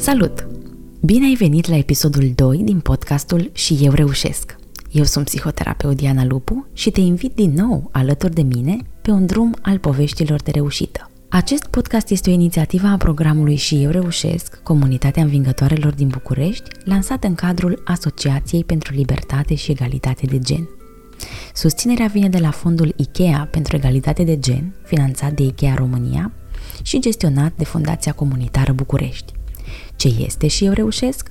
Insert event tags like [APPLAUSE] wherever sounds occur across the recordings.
Salut! Bine ai venit la episodul 2 din podcastul Și eu reușesc. Eu sunt psihoterapeut Diana Lupu și te invit din nou alături de mine pe un drum al poveștilor de reușită. Acest podcast este o inițiativă a programului Și eu reușesc, comunitatea învingătoarelor din București, lansat în cadrul Asociației pentru Libertate și Egalitate de Gen. Susținerea vine de la fondul IKEA pentru egalitate de gen, finanțat de IKEA România și gestionat de Fundația Comunitară București. Ce este și eu reușesc?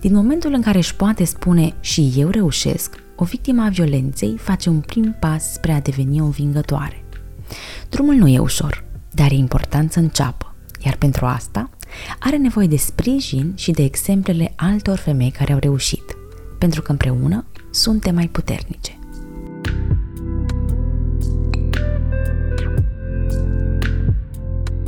Din momentul în care își poate spune și eu reușesc, o victimă a violenței face un prim pas spre a deveni o învingătoare. Drumul nu e ușor, dar e important să înceapă, iar pentru asta are nevoie de sprijin și de exemplele altor femei care au reușit, pentru că împreună suntem mai puternice.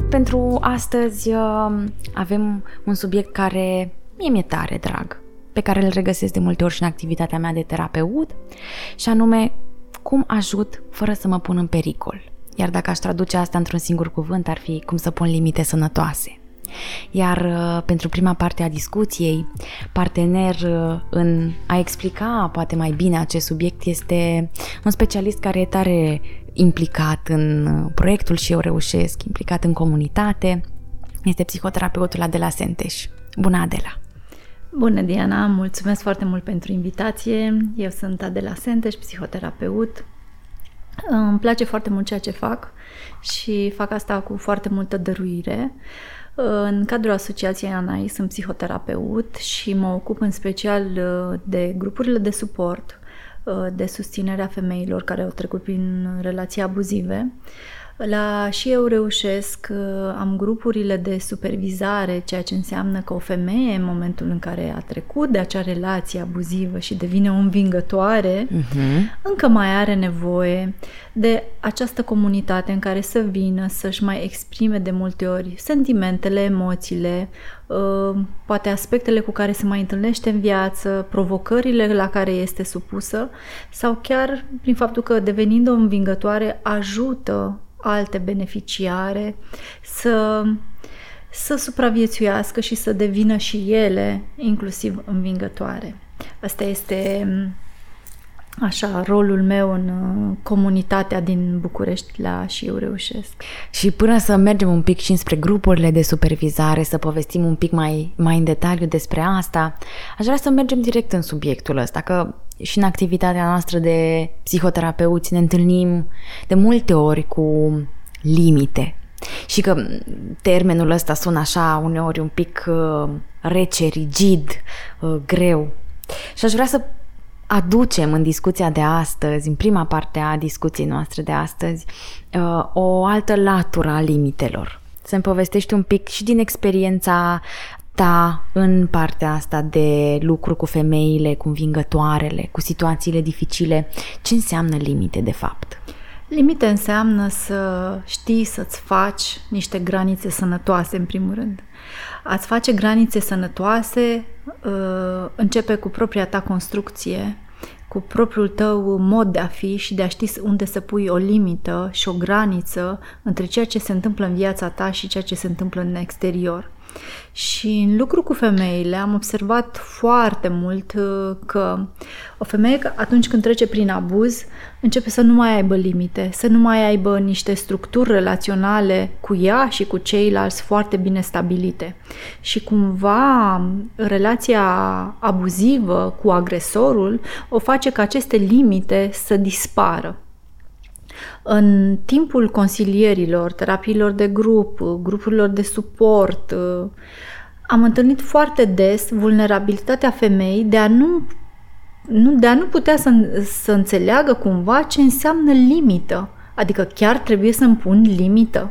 Pentru astăzi uh, avem un subiect care mie mi-e tare drag, pe care îl regăsesc de multe ori și în activitatea mea de terapeut, și anume cum ajut fără să mă pun în pericol. Iar dacă aș traduce asta într-un singur cuvânt, ar fi cum să pun limite sănătoase. Iar uh, pentru prima parte a discuției, partener uh, în a explica poate mai bine acest subiect este un specialist care e tare implicat în uh, proiectul și eu reușesc, implicat în comunitate, este psihoterapeutul Adela Senteș. Bună, Adela! Bună, Diana! Mulțumesc foarte mult pentru invitație. Eu sunt Adela Senteș, psihoterapeut. Îmi place foarte mult ceea ce fac și fac asta cu foarte multă dăruire. În cadrul Asociației ANAI sunt psihoterapeut și mă ocup în special uh, de grupurile de suport, uh, de susținere a femeilor care au trecut prin relații abuzive la și eu reușesc, uh, am grupurile de supervizare, ceea ce înseamnă că o femeie, în momentul în care a trecut de acea relație abuzivă și devine o învingătoare, uh-huh. încă mai are nevoie de această comunitate în care să vină, să-și mai exprime de multe ori sentimentele, emoțiile, uh, poate aspectele cu care se mai întâlnește în viață, provocările la care este supusă sau chiar prin faptul că devenind o învingătoare ajută alte beneficiare să, să supraviețuiască și să devină și ele inclusiv învingătoare. Asta este așa rolul meu în uh, comunitatea din București la și eu reușesc. Și până să mergem un pic și spre grupurile de supervizare, să povestim un pic mai, mai în detaliu despre asta, aș vrea să mergem direct în subiectul ăsta, că și în activitatea noastră de psihoterapeuți ne întâlnim de multe ori cu limite. Și că termenul ăsta sună așa uneori un pic uh, rece, rigid, uh, greu. Și aș vrea să aducem în discuția de astăzi, în prima parte a discuției noastre de astăzi, uh, o altă latură a limitelor. Să-mi povestești un pic și din experiența ta în partea asta de lucru cu femeile, cu învingătoarele, cu situațiile dificile, ce înseamnă limite de fapt? Limite înseamnă să știi să-ți faci niște granițe sănătoase, în primul rând. A-ți face granițe sănătoase uh, începe cu propria ta construcție, cu propriul tău mod de a fi și de a ști unde să pui o limită și o graniță între ceea ce se întâmplă în viața ta și ceea ce se întâmplă în exterior. Și în lucru cu femeile am observat foarte mult uh, că o femeie atunci când trece prin abuz începe să nu mai aibă limite, să nu mai aibă niște structuri relaționale cu ea și cu ceilalți foarte bine stabilite. Și cumva relația abuzivă cu agresorul o face ca aceste limite să dispară. În timpul consilierilor, terapiilor de grup, grupurilor de suport, am întâlnit foarte des vulnerabilitatea femeii de a nu, nu, de a nu putea să, să înțeleagă cumva ce înseamnă limită. Adică chiar trebuie să-mi pun limită.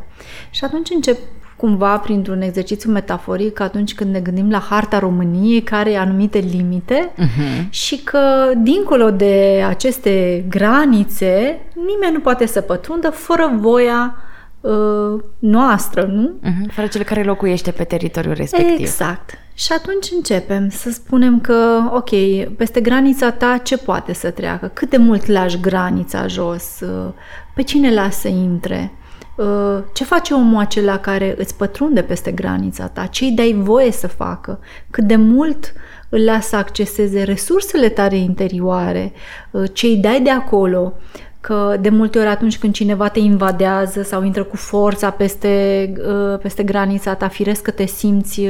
Și atunci încep cumva printr-un exercițiu metaforic atunci când ne gândim la harta României care are anumite limite uh-huh. și că dincolo de aceste granițe nimeni nu poate să pătrundă fără voia uh, noastră, nu? Uh-huh. Fără cel care locuiește pe teritoriul respectiv. Exact. Și atunci începem să spunem că, ok, peste granița ta ce poate să treacă? Cât de mult lași granița jos? Pe cine lasă să intre? Uh, ce face omul acela care îți pătrunde peste granița ta, ce îi dai voie să facă, cât de mult îl lasă să acceseze resursele tale interioare, uh, ce îi dai de acolo, că de multe ori atunci când cineva te invadează sau intră cu forța peste, uh, peste granița ta, firesc că te simți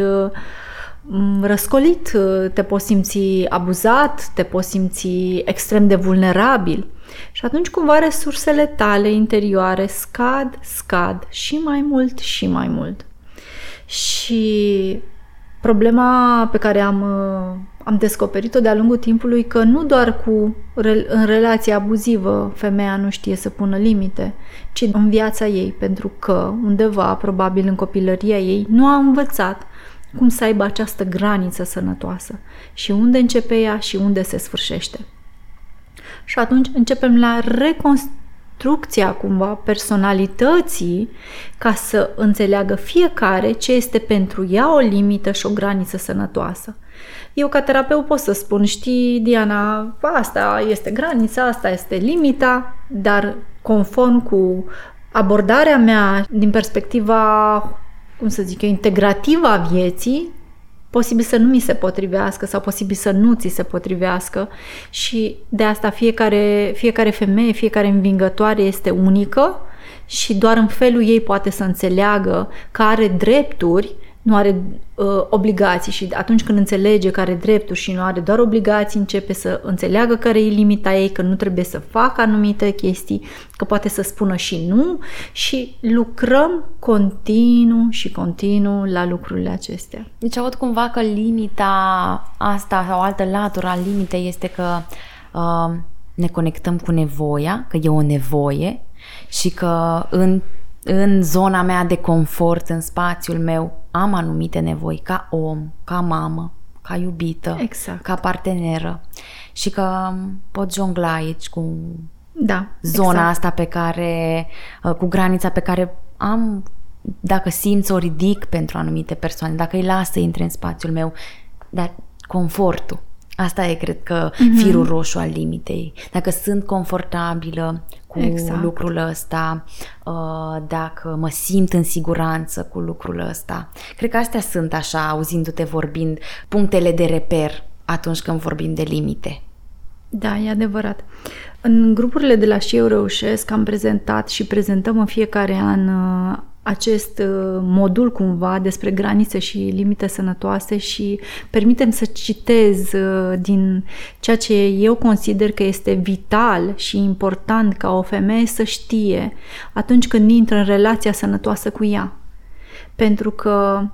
răscolit, te poți simți abuzat, te poți simți extrem de vulnerabil. Și atunci cumva resursele tale interioare scad, scad și mai mult și mai mult. Și problema pe care am, am descoperit-o de-a lungul timpului că nu doar cu în relația abuzivă femeia nu știe să pună limite, ci în viața ei, pentru că undeva, probabil în copilăria ei, nu a învățat cum să aibă această graniță sănătoasă și unde începe ea și unde se sfârșește. Și atunci începem la reconstrucția cumva personalității ca să înțeleagă fiecare ce este pentru ea o limită și o graniță sănătoasă. Eu ca terapeut pot să spun, știi, Diana, asta este granița, asta este limita, dar conform cu abordarea mea din perspectiva cum să zic eu, integrativă a vieții, posibil să nu mi se potrivească sau posibil să nu ți se potrivească și de asta fiecare, fiecare femeie, fiecare învingătoare este unică și doar în felul ei poate să înțeleagă că are drepturi nu are uh, obligații și atunci când înțelege că are drepturi și nu are doar obligații, începe să înțeleagă care e limita ei, că nu trebuie să facă anumite chestii, că poate să spună și nu și lucrăm continuu și continuu la lucrurile acestea. Deci aud cumva că limita asta sau altă latură a limitei este că uh, ne conectăm cu nevoia, că e o nevoie și că în în zona mea de confort, în spațiul meu, am anumite nevoi ca om, ca mamă, ca iubită, exact. ca parteneră și că pot jongla aici cu da, zona exact. asta pe care, uh, cu granița pe care am, dacă simți, o ridic pentru anumite persoane, dacă îi las să intre în spațiul meu, dar confortul. Asta e, cred că, mm-hmm. firul roșu al limitei. Dacă sunt confortabilă cu exact. lucrul ăsta, uh, dacă mă simt în siguranță cu lucrul ăsta. Cred că astea sunt, așa, auzindu-te vorbind, punctele de reper atunci când vorbim de limite. Da, e adevărat. În grupurile de la Și eu reușesc am prezentat și prezentăm în fiecare an uh, acest uh, modul cumva despre granițe și limite sănătoase și permitem să citez uh, din ceea ce eu consider că este vital și important ca o femeie să știe atunci când intră în relația sănătoasă cu ea. Pentru că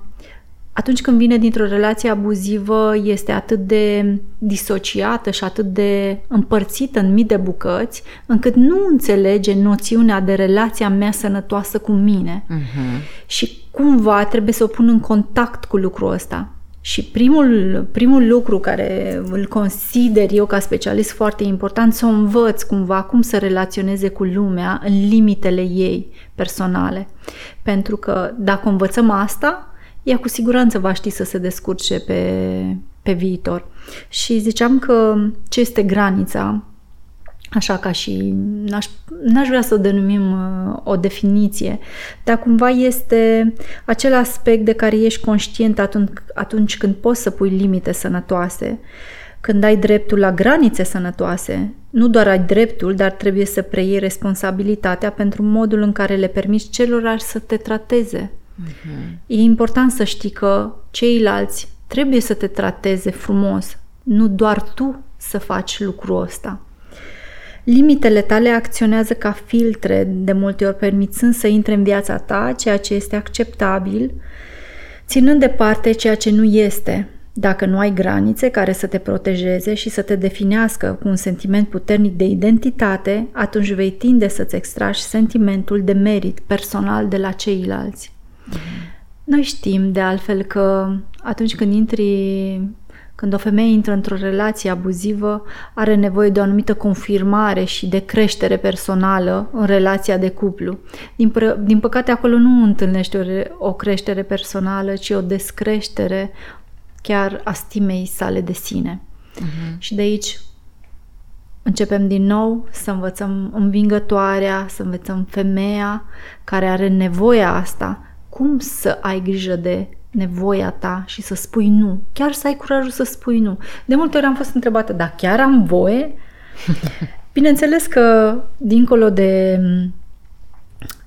atunci când vine dintr-o relație abuzivă, este atât de disociată și atât de împărțită în mii de bucăți, încât nu înțelege noțiunea de relația mea sănătoasă cu mine. Uh-huh. Și cumva trebuie să o pun în contact cu lucrul ăsta. Și primul, primul lucru care îl consider eu ca specialist foarte important, să o învăț cumva cum să relaționeze cu lumea în limitele ei personale. Pentru că dacă învățăm asta, ea cu siguranță va ști să se descurce pe, pe viitor. Și ziceam că ce este granița, așa ca și n-aș, n-aș vrea să o denumim uh, o definiție, dar cumva este acel aspect de care ești conștient atunci, atunci când poți să pui limite sănătoase, când ai dreptul la granițe sănătoase, nu doar ai dreptul, dar trebuie să preiei responsabilitatea pentru modul în care le permiți celorlalți să te trateze Uh-huh. E important să știi că ceilalți trebuie să te trateze frumos, nu doar tu să faci lucrul ăsta. Limitele tale acționează ca filtre, de multe ori permițând să intre în viața ta ceea ce este acceptabil, ținând departe ceea ce nu este. Dacă nu ai granițe care să te protejeze și să te definească cu un sentiment puternic de identitate, atunci vei tinde să-ți extragi sentimentul de merit personal de la ceilalți. Noi știm de altfel că atunci când intri când o femeie intră într-o relație abuzivă, are nevoie de o anumită confirmare și de creștere personală în relația de cuplu. Din, pă- din păcate, acolo nu întâlnește o, o creștere personală, ci o descreștere chiar a stimei sale de sine. Uh-huh. Și de aici începem din nou să învățăm învingătoarea, să învățăm femeia care are nevoia asta, cum să ai grijă de nevoia ta și să spui nu. Chiar să ai curajul să spui nu. De multe ori am fost întrebată, da, chiar am voie? [LAUGHS] Bineînțeles că, dincolo de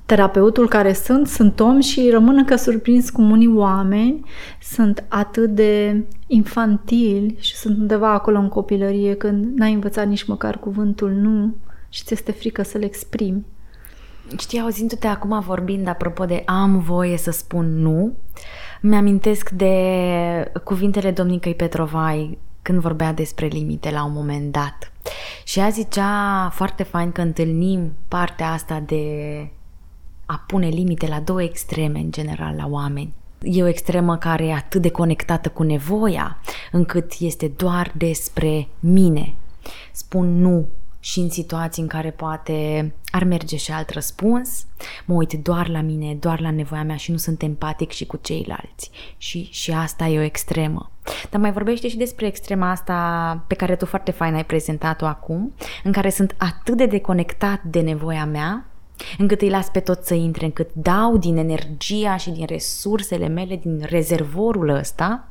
terapeutul care sunt, sunt om și rămân încă surprins cum unii oameni sunt atât de infantili și sunt undeva acolo în copilărie când n-ai învățat nici măcar cuvântul nu și ți este frică să-l exprimi. Știi, auzindu-te acum vorbind apropo de am voie să spun nu, mi-amintesc de cuvintele domnicăi Petrovai când vorbea despre limite la un moment dat. Și ea zicea foarte fain că întâlnim partea asta de a pune limite la două extreme în general la oameni. E o extremă care e atât de conectată cu nevoia, încât este doar despre mine. Spun nu și în situații în care poate ar merge și alt răspuns, mă uit doar la mine, doar la nevoia mea și nu sunt empatic și cu ceilalți. Și, și asta e o extremă. Dar mai vorbește și despre extrema asta pe care tu foarte fain ai prezentat-o acum, în care sunt atât de deconectat de nevoia mea, încât îi las pe tot să intre, încât dau din energia și din resursele mele, din rezervorul ăsta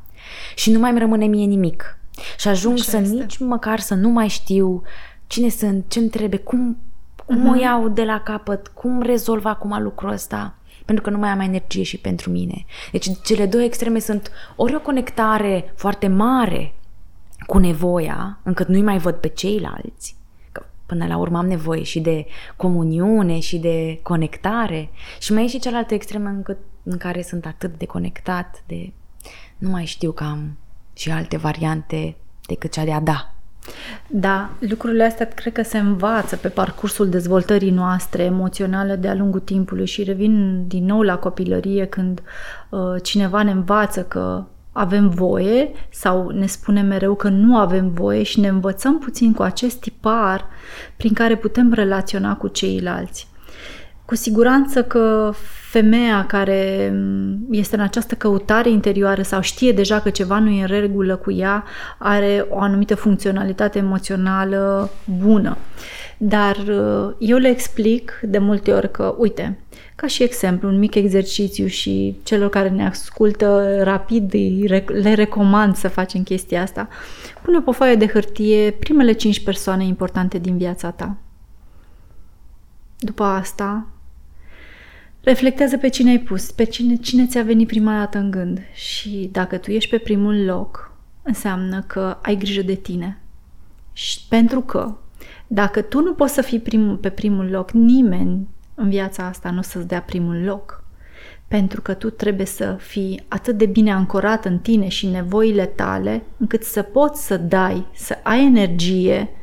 și nu mai îmi rămâne mie nimic. Și ajung Așa să este. nici măcar să nu mai știu cine sunt, ce îmi trebuie, cum, cum uh-huh. o mhm. iau de la capăt, cum rezolv acum lucrul ăsta pentru că nu mai am energie și pentru mine. Deci cele două extreme sunt ori o conectare foarte mare cu nevoia, încât nu-i mai văd pe ceilalți, că până la urmă am nevoie și de comuniune și de conectare și mai e și cealaltă extremă încât, în care sunt atât de conectat, de nu mai știu că am și alte variante decât cea de a da. Da, lucrurile astea cred că se învață pe parcursul dezvoltării noastre emoționale de-a lungul timpului și revin din nou la copilărie când uh, cineva ne învață că avem voie sau ne spune mereu că nu avem voie și ne învățăm puțin cu acest tipar prin care putem relaționa cu ceilalți. Cu siguranță că femeia care mm, este în această căutare interioară sau știe deja că ceva nu e în regulă cu ea, are o anumită funcționalitate emoțională bună. Dar uh, eu le explic de multe ori că, uite, ca și exemplu, un mic exercițiu și celor care ne ascultă rapid le recomand să facem chestia asta. Pune pe o foaie de hârtie primele cinci persoane importante din viața ta. După asta, Reflectează pe cine ai pus, pe cine, cine ți-a venit prima dată în gând și dacă tu ești pe primul loc, înseamnă că ai grijă de tine. Și pentru că dacă tu nu poți să fii primul, pe primul loc, nimeni în viața asta nu o să-ți dea primul loc. Pentru că tu trebuie să fii atât de bine ancorat în tine și nevoile tale, încât să poți să dai, să ai energie Uh,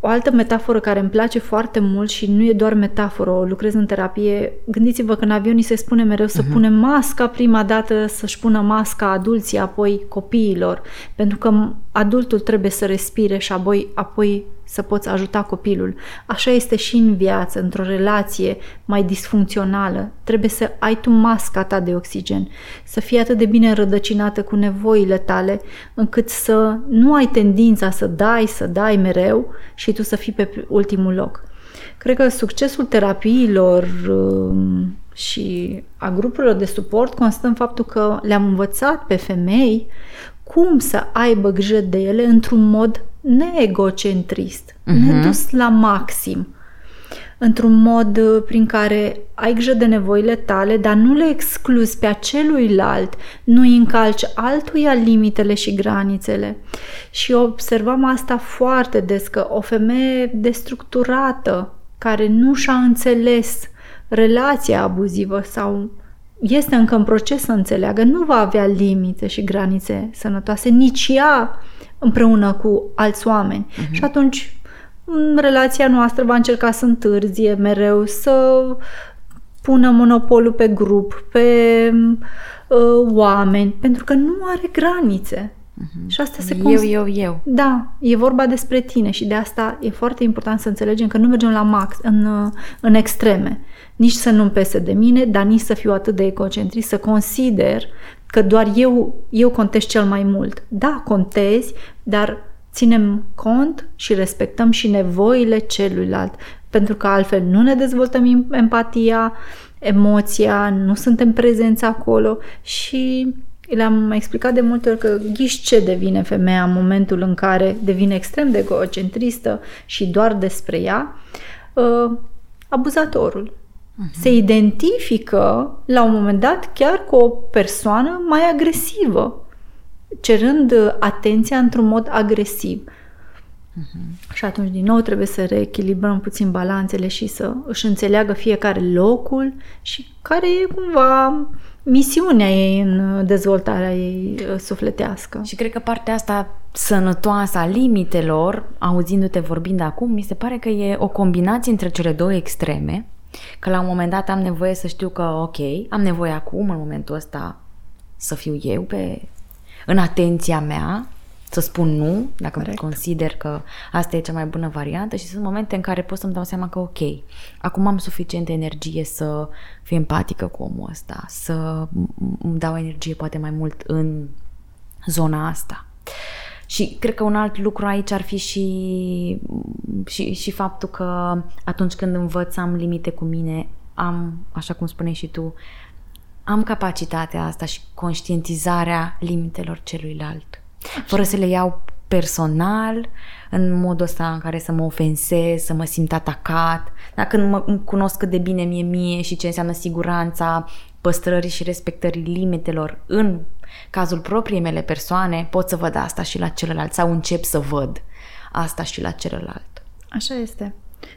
o altă metaforă care îmi place foarte mult și nu e doar metaforă, o lucrez în terapie. Gândiți-vă că în avion ni se spune mereu să uh-huh. punem masca prima dată, să-și pună masca adulții, apoi copiilor, pentru că adultul trebuie să respire și apoi, apoi să poți ajuta copilul. Așa este și în viață, într-o relație mai disfuncțională. Trebuie să ai tu masca ta de oxigen, să fii atât de bine înrădăcinată cu nevoile tale, încât să nu ai tendința să dai, să dai mereu și tu să fii pe ultimul loc. Cred că succesul terapiilor um, și a grupurilor de suport constă în faptul că le-am învățat pe femei cum să aibă grijă de ele într-un mod neegocentrist, uh-huh. nedus la maxim, într-un mod uh, prin care ai grijă de nevoile tale, dar nu le excluzi pe aceluilalt, nu îi încalci altuia limitele și granițele. Și observam asta foarte des, că o femeie destructurată, care nu și-a înțeles relația abuzivă sau este încă în proces să înțeleagă, nu va avea limite și granițe sănătoase, nici ea împreună cu alți oameni. Uh-huh. Și atunci în relația noastră va încerca să întârzie mereu, să pună monopolul pe grup, pe uh, oameni, pentru că nu are granițe. Uh-huh. Și asta se Eu, eu, eu. Da, e vorba despre tine și de asta e foarte important să înțelegem că nu mergem la max, în, în extreme. Nici să nu-mi pese de mine, dar nici să fiu atât de egocentrist, să consider că doar eu, eu contez cel mai mult. Da, contezi, dar ținem cont și respectăm și nevoile celuilalt, pentru că altfel nu ne dezvoltăm empatia, emoția, nu suntem prezenți acolo și le-am explicat de multe ori că ghiși ce devine femeia în momentul în care devine extrem de egocentristă și doar despre ea, uh, abuzatorul. Uh-huh. Se identifică la un moment dat chiar cu o persoană mai agresivă, cerând atenția într-un mod agresiv. Uh-huh. Și atunci, din nou, trebuie să reechilibrăm puțin balanțele și să își înțeleagă fiecare locul și care e cumva misiunea ei în dezvoltarea ei uh, sufletească. Și cred că partea asta sănătoasă a limitelor, auzindu-te vorbind acum, mi se pare că e o combinație între cele două extreme, că la un moment dat am nevoie să știu că, ok, am nevoie acum, în momentul ăsta, să fiu eu pe, în atenția mea să spun nu, dacă Correct. consider că asta e cea mai bună variantă și sunt momente în care pot să-mi dau seama că ok, acum am suficientă energie să fiu empatică cu omul ăsta, să îmi dau energie poate mai mult în zona asta. Și cred că un alt lucru aici ar fi și, și, și faptul că atunci când învăț am limite cu mine, am, așa cum spuneai și tu, am capacitatea asta și conștientizarea limitelor celuilalt fără să le iau personal, în modul ăsta în care să mă ofensez, să mă simt atacat. Dacă nu mă cunosc cât de bine mie mie și ce înseamnă siguranța păstrării și respectării limitelor în cazul propriei mele persoane, pot să văd asta și la celălalt sau încep să văd asta și la celălalt. Așa este.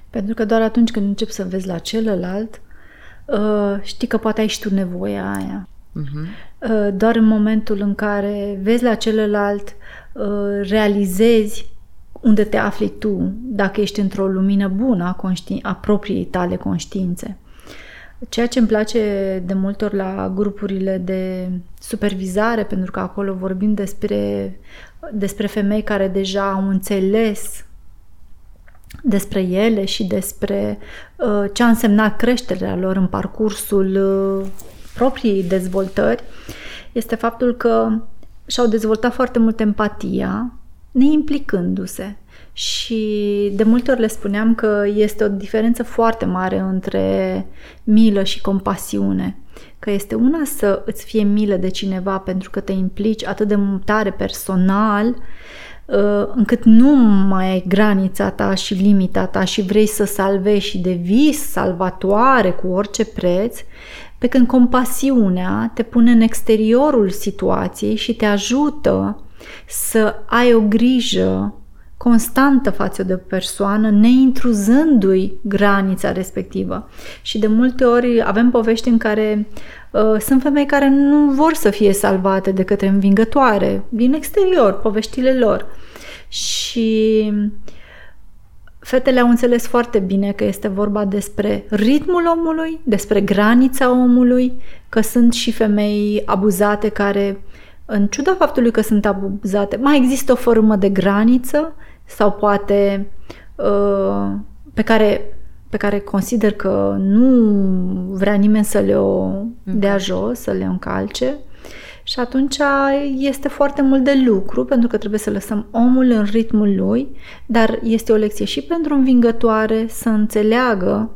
Pentru că doar atunci când încep să vezi la celălalt, uh, știi că poate ai și tu nevoia aia. Uh-huh. Doar în momentul în care vezi la celălalt, uh, realizezi unde te afli tu, dacă ești într-o lumină bună a, conști- a propriei tale conștiințe. Ceea ce îmi place de multe ori la grupurile de supervizare, pentru că acolo vorbim despre, despre femei care deja au înțeles despre ele și despre uh, ce a însemnat creșterea lor în parcursul uh, propriei dezvoltări este faptul că și-au dezvoltat foarte mult empatia, neimplicându-se. Și de multe ori le spuneam că este o diferență foarte mare între milă și compasiune. Că este una să îți fie milă de cineva pentru că te implici atât de tare personal uh, încât nu mai ai granița ta și limita ta și vrei să salvezi și devii salvatoare cu orice preț, pe când compasiunea te pune în exteriorul situației și te ajută să ai o grijă constantă față de o persoană, neintruzându-i granița respectivă. Și de multe ori avem povești în care uh, sunt femei care nu vor să fie salvate de către învingătoare, din exterior, poveștile lor. Și Fetele au înțeles foarte bine că este vorba despre ritmul omului, despre granița omului, că sunt și femei abuzate care, în ciuda faptului că sunt abuzate, mai există o formă de graniță sau poate uh, pe care pe care consider că nu vrea nimeni să le o dea jos, să le încalce. Și atunci este foarte mult de lucru pentru că trebuie să lăsăm omul în ritmul lui, dar este o lecție și pentru învingătoare să înțeleagă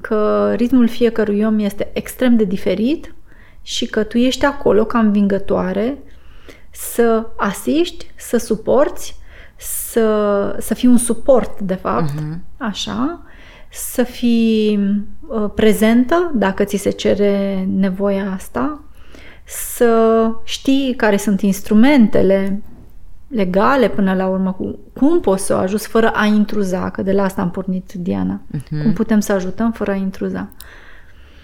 că ritmul fiecărui om este extrem de diferit și că tu ești acolo ca învingătoare să asiști, să suporți, să, să fii un suport, de fapt, uh-huh. așa, să fii uh, prezentă dacă ți se cere nevoia asta, să știi care sunt instrumentele legale până la urmă, cum poți să o ajuți fără a intruza, că de la asta am pornit Diana. Uh-huh. Cum putem să ajutăm fără a intruza.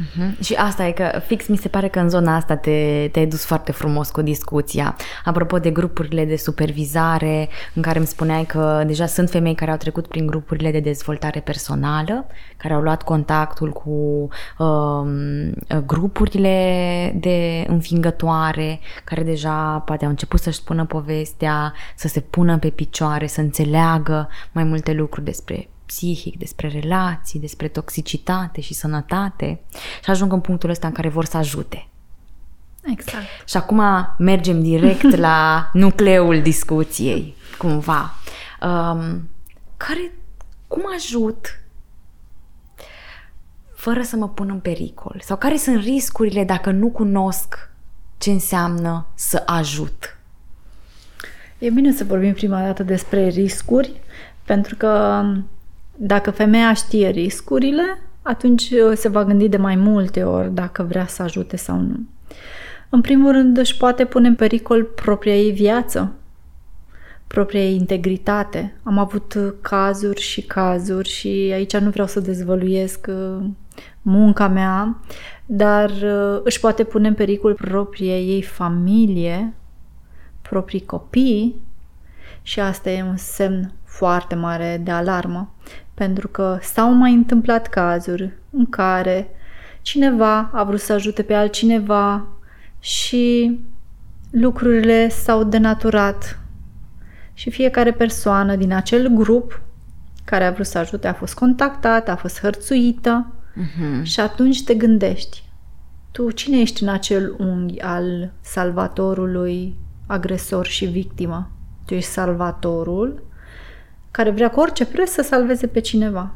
Uh-huh. Și asta e că fix mi se pare că în zona asta te, te-ai dus foarte frumos cu discuția. Apropo de grupurile de supervizare, în care îmi spuneai că deja sunt femei care au trecut prin grupurile de dezvoltare personală, care au luat contactul cu um, grupurile de înfingătoare, care deja poate au început să-și spună povestea, să se pună pe picioare, să înțeleagă mai multe lucruri despre psihic, despre relații, despre toxicitate și sănătate și ajung în punctul ăsta în care vor să ajute. Exact. Și acum mergem direct la [LAUGHS] nucleul discuției, cumva. Um, care, cum ajut fără să mă pun în pericol? Sau care sunt riscurile dacă nu cunosc ce înseamnă să ajut? E bine să vorbim prima dată despre riscuri, pentru că dacă femeia știe riscurile, atunci se va gândi de mai multe ori dacă vrea să ajute sau nu. În primul rând își poate pune în pericol propria ei viață, propria ei integritate. Am avut cazuri și cazuri și aici nu vreau să dezvăluiesc uh, munca mea, dar uh, își poate pune în pericol propria ei familie, proprii copii și asta e un semn foarte mare de alarmă, pentru că s-au mai întâmplat cazuri în care cineva a vrut să ajute pe altcineva și lucrurile s-au denaturat și fiecare persoană din acel grup care a vrut să ajute a fost contactată, a fost hărțuită uh-huh. și atunci te gândești, tu cine ești în acel unghi al salvatorului, agresor și victimă? Tu ești salvatorul care vrea cu orice preț să salveze pe cineva.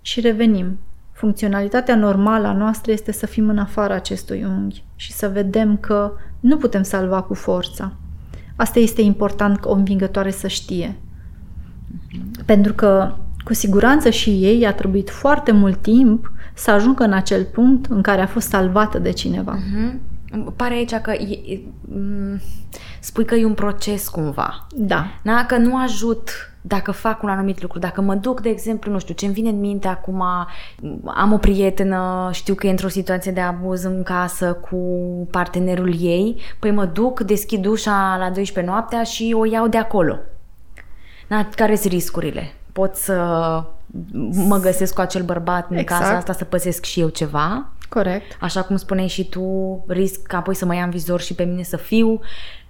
Și revenim. Funcționalitatea normală a noastră este să fim în afara acestui unghi și să vedem că nu putem salva cu forța. Asta este important ca o învingătoare să știe. Pentru că, cu siguranță și ei a trebuit foarte mult timp să ajungă în acel punct în care a fost salvată de cineva. Uh-huh. Pare aici că e, e, spui că e un proces cumva. Da. da. Că nu ajut dacă fac un anumit lucru, dacă mă duc, de exemplu, nu știu, ce-mi vine în minte acum, am o prietenă, știu că e într-o situație de abuz în casă cu partenerul ei, păi mă duc, deschid ușa la 12 noaptea și o iau de acolo. Da, care sunt riscurile? Pot să mă găsesc cu acel bărbat în exact. casa asta să păzesc și eu ceva. Corect. Așa cum spuneai și tu, risc apoi să mă ia în vizor și pe mine să fiu,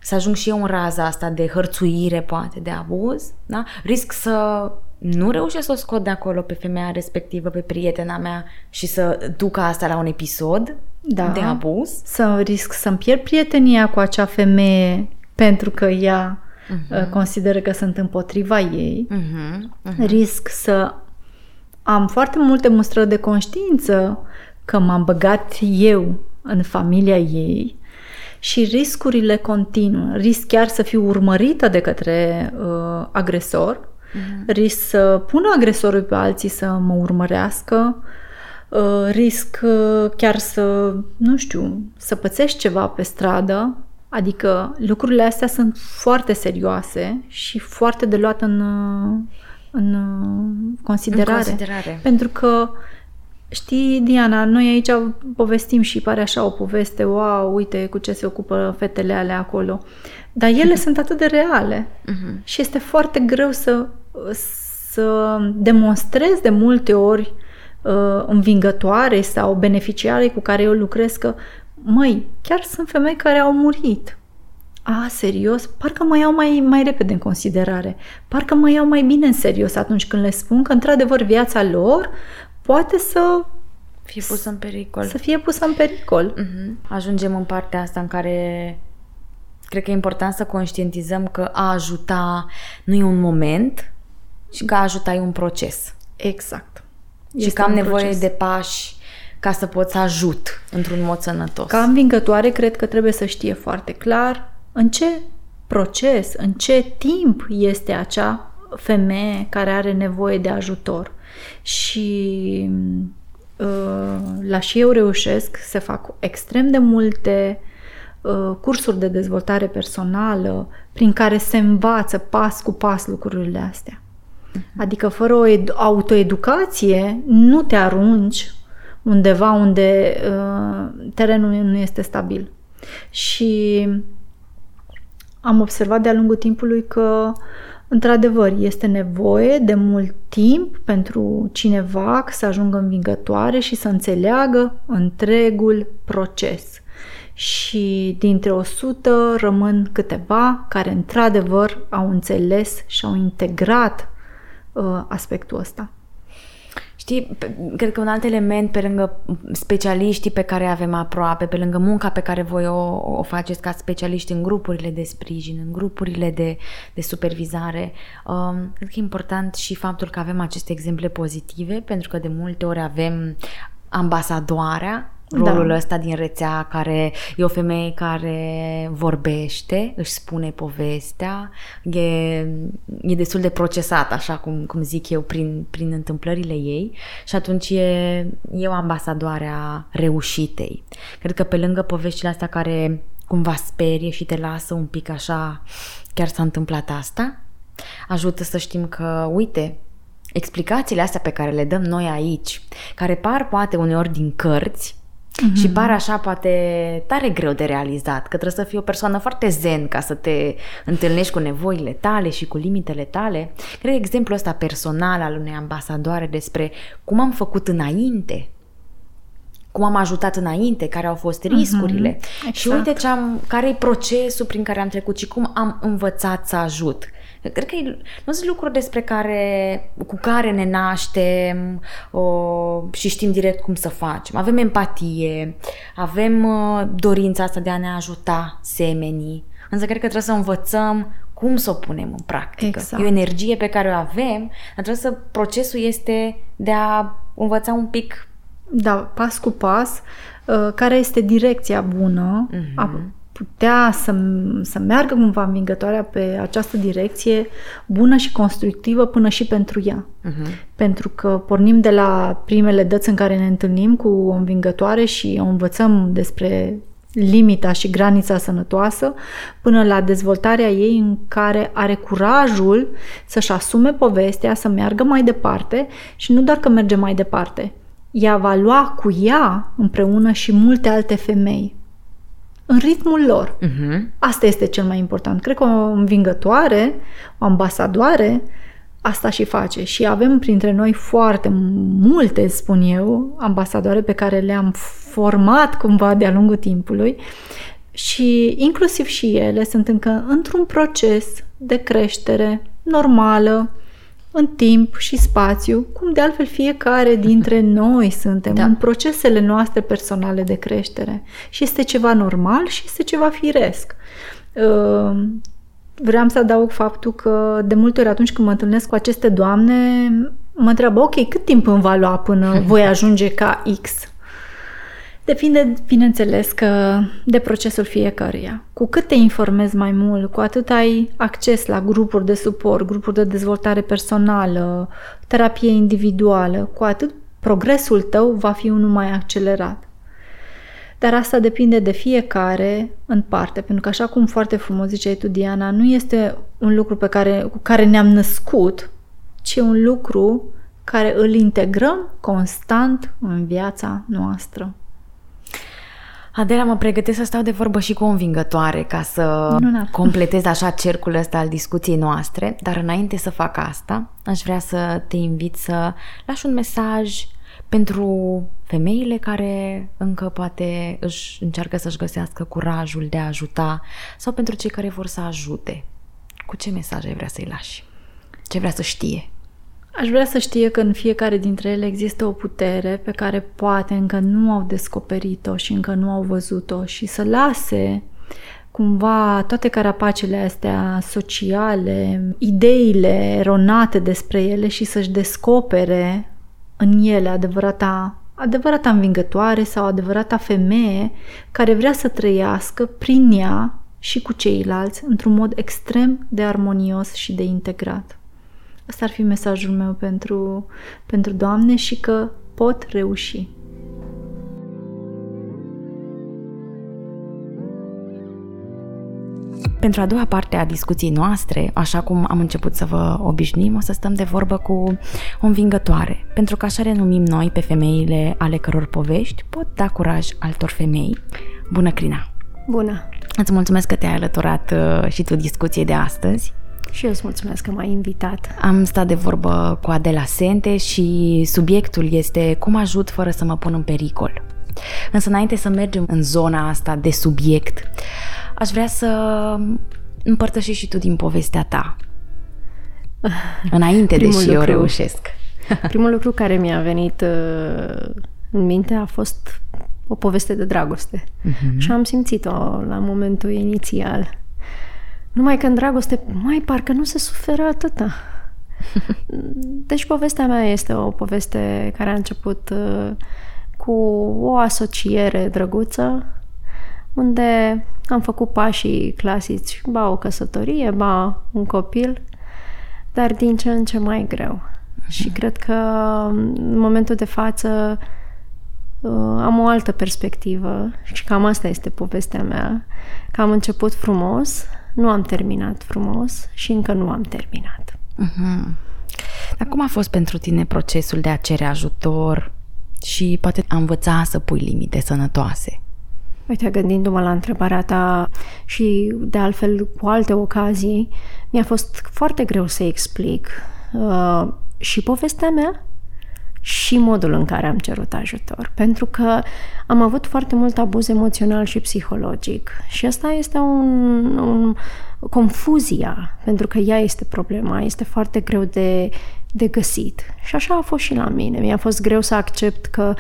să ajung și eu în raza asta de hărțuire, poate, de abuz, da? Risc să nu reușesc să o scot de acolo pe femeia respectivă, pe prietena mea și să duc asta la un episod da. de abuz. Să risc să-mi pierd prietenia cu acea femeie pentru că ea uh-huh. consideră că sunt împotriva ei. Uh-huh. Uh-huh. Risc să am foarte multe mustrări de conștiință că m-am băgat eu în familia ei și riscurile continuă. Risc chiar să fiu urmărită de către uh, agresor, uh-huh. risc să pună agresorul pe alții să mă urmărească, uh, risc uh, chiar să, nu știu, să pățești ceva pe stradă, adică lucrurile astea sunt foarte serioase și foarte de luat în, uh, în uh, considerare. În considerare. Pentru că Știi, Diana, noi aici povestim și pare așa o poveste, wow, uite cu ce se ocupă fetele alea acolo. Dar ele [LAUGHS] sunt atât de reale uh-huh. și este foarte greu să, să demonstrezi de multe ori uh, învingătoare sau beneficiare cu care eu lucrez că, măi, chiar sunt femei care au murit. A, serios? Parcă mă iau mai, mai repede în considerare. Parcă mă iau mai bine în serios atunci când le spun că, într-adevăr, viața lor poate să fie pusă în pericol. Să fie pusă în pericol. Uh-huh. Ajungem în partea asta în care cred că e important să conștientizăm că a ajuta nu e un moment și că a ajuta e un proces. Exact. Este și că am nevoie proces. de pași ca să pot să ajut într-un mod sănătos. Ca învingătoare, cred că trebuie să știe foarte clar în ce proces, în ce timp este acea femeie care are nevoie de ajutor și uh, la și eu reușesc să fac extrem de multe uh, cursuri de dezvoltare personală prin care se învață pas cu pas lucrurile astea. Uh-huh. Adică fără o ed- autoeducație nu te arunci undeva unde uh, terenul nu este stabil. Și am observat de-a lungul timpului că uh, Într-adevăr, este nevoie de mult timp pentru cineva să ajungă învingătoare și să înțeleagă întregul proces. Și dintre 100 rămân câteva care într-adevăr au înțeles și au integrat uh, aspectul ăsta. Știi știi, cred că un alt element pe lângă specialiștii pe care avem aproape, pe lângă munca pe care voi o, o faceți ca specialiști în grupurile de sprijin, în grupurile de, de supervizare, um, cred că e important și faptul că avem aceste exemple pozitive, pentru că de multe ori avem ambasadoarea rolul da. ăsta din rețea care e o femeie care vorbește, își spune povestea, e, e destul de procesat, așa cum, cum zic eu, prin, prin întâmplările ei și atunci e, e o ambasadoare a reușitei. Cred că pe lângă poveștile astea care cumva sperie și te lasă un pic așa, chiar s-a întâmplat asta, ajută să știm că, uite, explicațiile astea pe care le dăm noi aici, care par poate uneori din cărți, Mm-hmm. Și pare așa poate tare greu de realizat, că trebuie să fii o persoană foarte zen ca să te întâlnești cu nevoile tale și cu limitele tale. Cred că exemplul ăsta personal al unei ambasadoare despre cum am făcut înainte, cum am ajutat înainte, care au fost riscurile mm-hmm. exact. și uite ce am, care e procesul prin care am trecut și cum am învățat să ajut. Cred că nu sunt lucruri despre care, cu care ne naștem o, și știm direct cum să facem. Avem empatie, avem uh, dorința asta de a ne ajuta semenii, însă cred că trebuie să învățăm cum să o punem în practică. Exact. E o energie pe care o avem, dar trebuie să procesul este de a învăța un pic da, pas cu pas, uh, care este direcția bună, uh-huh. a putea să, să meargă cumva învingătoarea pe această direcție bună și constructivă până și pentru ea. Uh-huh. Pentru că pornim de la primele dăți în care ne întâlnim cu o învingătoare și o învățăm despre limita și granița sănătoasă, până la dezvoltarea ei în care are curajul să-și asume povestea, să meargă mai departe și nu doar că merge mai departe, ea va lua cu ea împreună și multe alte femei în ritmul lor. Uh-huh. Asta este cel mai important. Cred că o învingătoare, o ambasadoare, asta și face. Și avem printre noi foarte multe, spun eu, ambasadoare pe care le-am format cumva de-a lungul timpului și inclusiv și ele sunt încă într-un proces de creștere normală, în timp și spațiu, cum de altfel fiecare dintre [LAUGHS] noi suntem da. în procesele noastre personale de creștere. Și este ceva normal și este ceva firesc. Uh, vreau să adaug faptul că de multe ori atunci când mă întâlnesc cu aceste doamne, mă întreabă, ok, cât timp îmi va lua până [LAUGHS] voi ajunge ca X? Depinde, bineînțeles, că de procesul fiecăruia. Cu cât te informezi mai mult, cu atât ai acces la grupuri de suport, grupuri de dezvoltare personală, terapie individuală, cu atât progresul tău va fi unul mai accelerat. Dar asta depinde de fiecare în parte, pentru că așa cum foarte frumos ziceai tu, Diana, nu este un lucru pe care, cu care ne-am născut, ci un lucru care îl integrăm constant în viața noastră. Adela, mă pregătesc să stau de vorbă și cu o învingătoare ca să Minunat. completez așa cercul ăsta al discuției noastre, dar înainte să fac asta, aș vrea să te invit să lași un mesaj pentru femeile care încă poate își încearcă să-și găsească curajul de a ajuta sau pentru cei care vor să ajute. Cu ce mesaj ai vrea să-i lași? Ce vrea să știe? Aș vrea să știe că în fiecare dintre ele există o putere pe care poate încă nu au descoperit-o și încă nu au văzut-o și să lase cumva toate carapacele astea sociale, ideile eronate despre ele și să-și descopere în ele adevărata, adevărata învingătoare sau adevărata femeie care vrea să trăiască prin ea și cu ceilalți într-un mod extrem de armonios și de integrat. Asta ar fi mesajul meu pentru, pentru Doamne și că pot reuși. Pentru a doua parte a discuției noastre, așa cum am început să vă obișnuim, o să stăm de vorbă cu o învingătoare, pentru că așa renumim noi pe femeile ale căror povești pot da curaj altor femei. Bună, Crina! Bună! Îți mulțumesc că te-ai alăturat uh, și tu discuției de astăzi. Și eu îți mulțumesc că m-ai invitat. Am stat de vorbă cu Adela Sente și subiectul este cum ajut fără să mă pun în pericol. Însă înainte să mergem în zona asta de subiect, aș vrea să împărtășești și tu din povestea ta. Înainte, Primul deși lucru. eu reușesc. [LAUGHS] [LAUGHS] Primul lucru care mi-a venit uh, în minte a fost o poveste de dragoste. Uh-huh. Și am simțit-o la momentul inițial. Numai că în dragoste, mai parcă nu se suferă atâta. [LAUGHS] Deci povestea mea este o poveste care a început uh, cu o asociere drăguță, unde am făcut pașii clasici, ba o căsătorie, ba un copil, dar din ce în ce mai greu. Uh-huh. Și cred că în momentul de față uh, am o altă perspectivă și cam asta este povestea mea, că am început frumos, nu am terminat frumos și încă nu am terminat. Uh-huh. Dar cum a fost pentru tine procesul de a cere ajutor și poate a învăța să pui limite sănătoase? Uite, gândindu-mă la întrebarea ta și de altfel cu alte ocazii, mi-a fost foarte greu să explic uh, și povestea mea și modul în care am cerut ajutor. Pentru că am avut foarte mult abuz emoțional și psihologic și asta este un, un confuzia, pentru că ea este problema, este foarte greu de, de găsit. Și așa a fost și la mine. Mi-a fost greu să accept că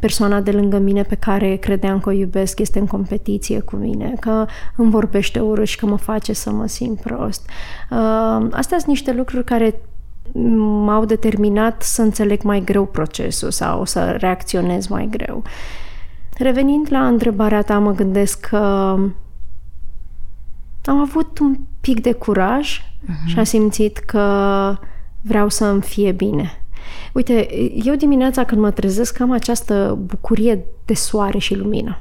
persoana de lângă mine pe care credeam că o iubesc este în competiție cu mine, că îmi vorbește urât și că mă face să mă simt prost. Uh, astea sunt niște lucruri care m-au determinat să înțeleg mai greu procesul sau să reacționez mai greu. Revenind la întrebarea ta, mă gândesc că am avut un pic de curaj uh-huh. și am simțit că vreau să îmi fie bine. Uite, eu dimineața când mă trezesc am această bucurie de soare și lumină.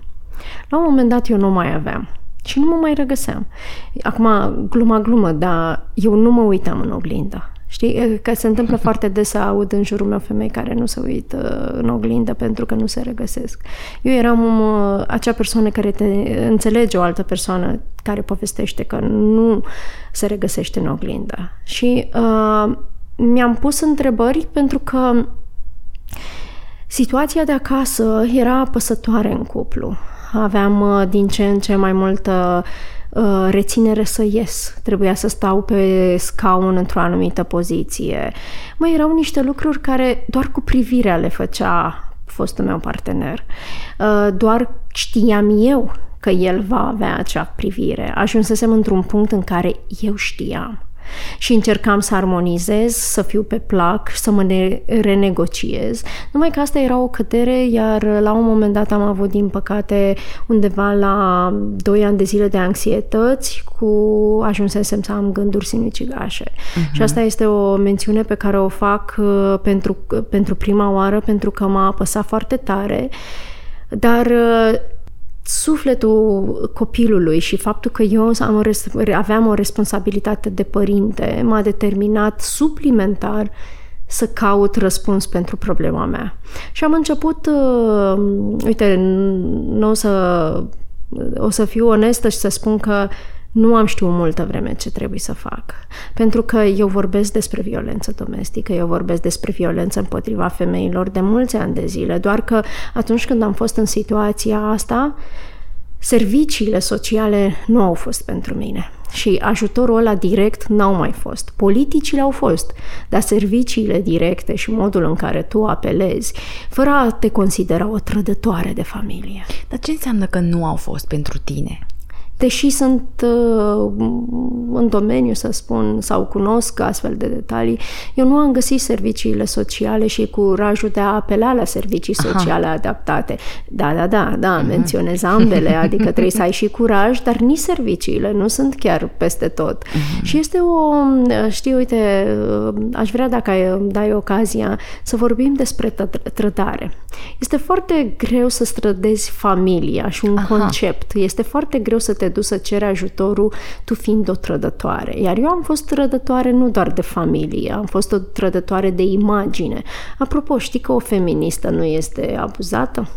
La un moment dat eu nu mai aveam și nu mă mai regăseam. Acum, gluma glumă, dar eu nu mă uitam în oglindă. Știi? Că se întâmplă [LAUGHS] foarte des să aud în jurul meu femei care nu se uită în oglindă pentru că nu se regăsesc. Eu eram uh, acea persoană care te înțelege o altă persoană care povestește că nu se regăsește în oglindă. Și uh, mi-am pus întrebări pentru că situația de acasă era apăsătoare în cuplu. Aveam uh, din ce în ce mai multă uh, reținere să ies. Trebuia să stau pe scaun într-o anumită poziție. Mai erau niște lucruri care doar cu privirea le făcea fostul meu partener. Uh, doar știam eu că el va avea acea privire. Ajunsesem într-un punct în care eu știam și încercam să armonizez, să fiu pe plac, să mă ne- renegociez. Numai că asta era o cădere, iar la un moment dat am avut, din păcate, undeva la 2 ani de zile de anxietăți, cu ajunsesem să am gânduri sinucigașe. Uh-huh. Și asta este o mențiune pe care o fac uh, pentru, pentru prima oară, pentru că m-a apăsat foarte tare, dar uh, sufletul copilului și faptul că eu am o res- aveam o responsabilitate de părinte m-a determinat suplimentar să caut răspuns pentru problema mea. Și am început, uh, uite, nu o să, o să fiu onestă și să spun că nu am știut multă vreme ce trebuie să fac. Pentru că eu vorbesc despre violență domestică, eu vorbesc despre violență împotriva femeilor de mulți ani de zile, doar că atunci când am fost în situația asta, serviciile sociale nu au fost pentru mine. Și ajutorul ăla direct n-au mai fost. Politicile au fost, dar serviciile directe și modul în care tu apelezi, fără a te considera o trădătoare de familie. Dar ce înseamnă că nu au fost pentru tine? Deși sunt uh, în domeniu, să spun, sau cunosc astfel de detalii, eu nu am găsit serviciile sociale și curajul de a apela la servicii sociale Aha. adaptate. Da, da, da, da, uh-huh. menționez ambele, adică trebuie să ai și curaj, dar nici serviciile nu sunt chiar peste tot. Uh-huh. Și este o, știi, uite, aș vrea dacă îmi dai ocazia să vorbim despre trădare. Este foarte greu să strădezi familia și un Aha. concept. Este foarte greu să te duci să ceri ajutorul tu fiind o trădătoare. Iar eu am fost trădătoare nu doar de familie, am fost o trădătoare de imagine. Apropo, știi că o feministă nu este abuzată?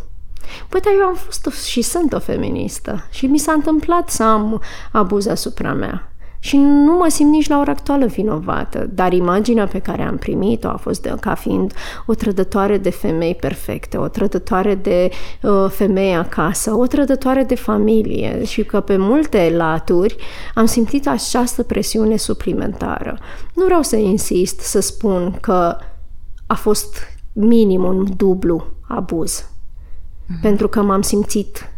Păi, dar eu am fost și sunt o feministă și mi s-a întâmplat să am abuz asupra mea. Și nu mă simt nici la ora actuală vinovată, dar imaginea pe care am primit-o a fost de, ca fiind o trădătoare de femei perfecte, o trădătoare de uh, femei acasă, o trădătoare de familie și că pe multe laturi am simțit această presiune suplimentară. Nu vreau să insist să spun că a fost minim un dublu abuz. Mm-hmm. Pentru că m-am simțit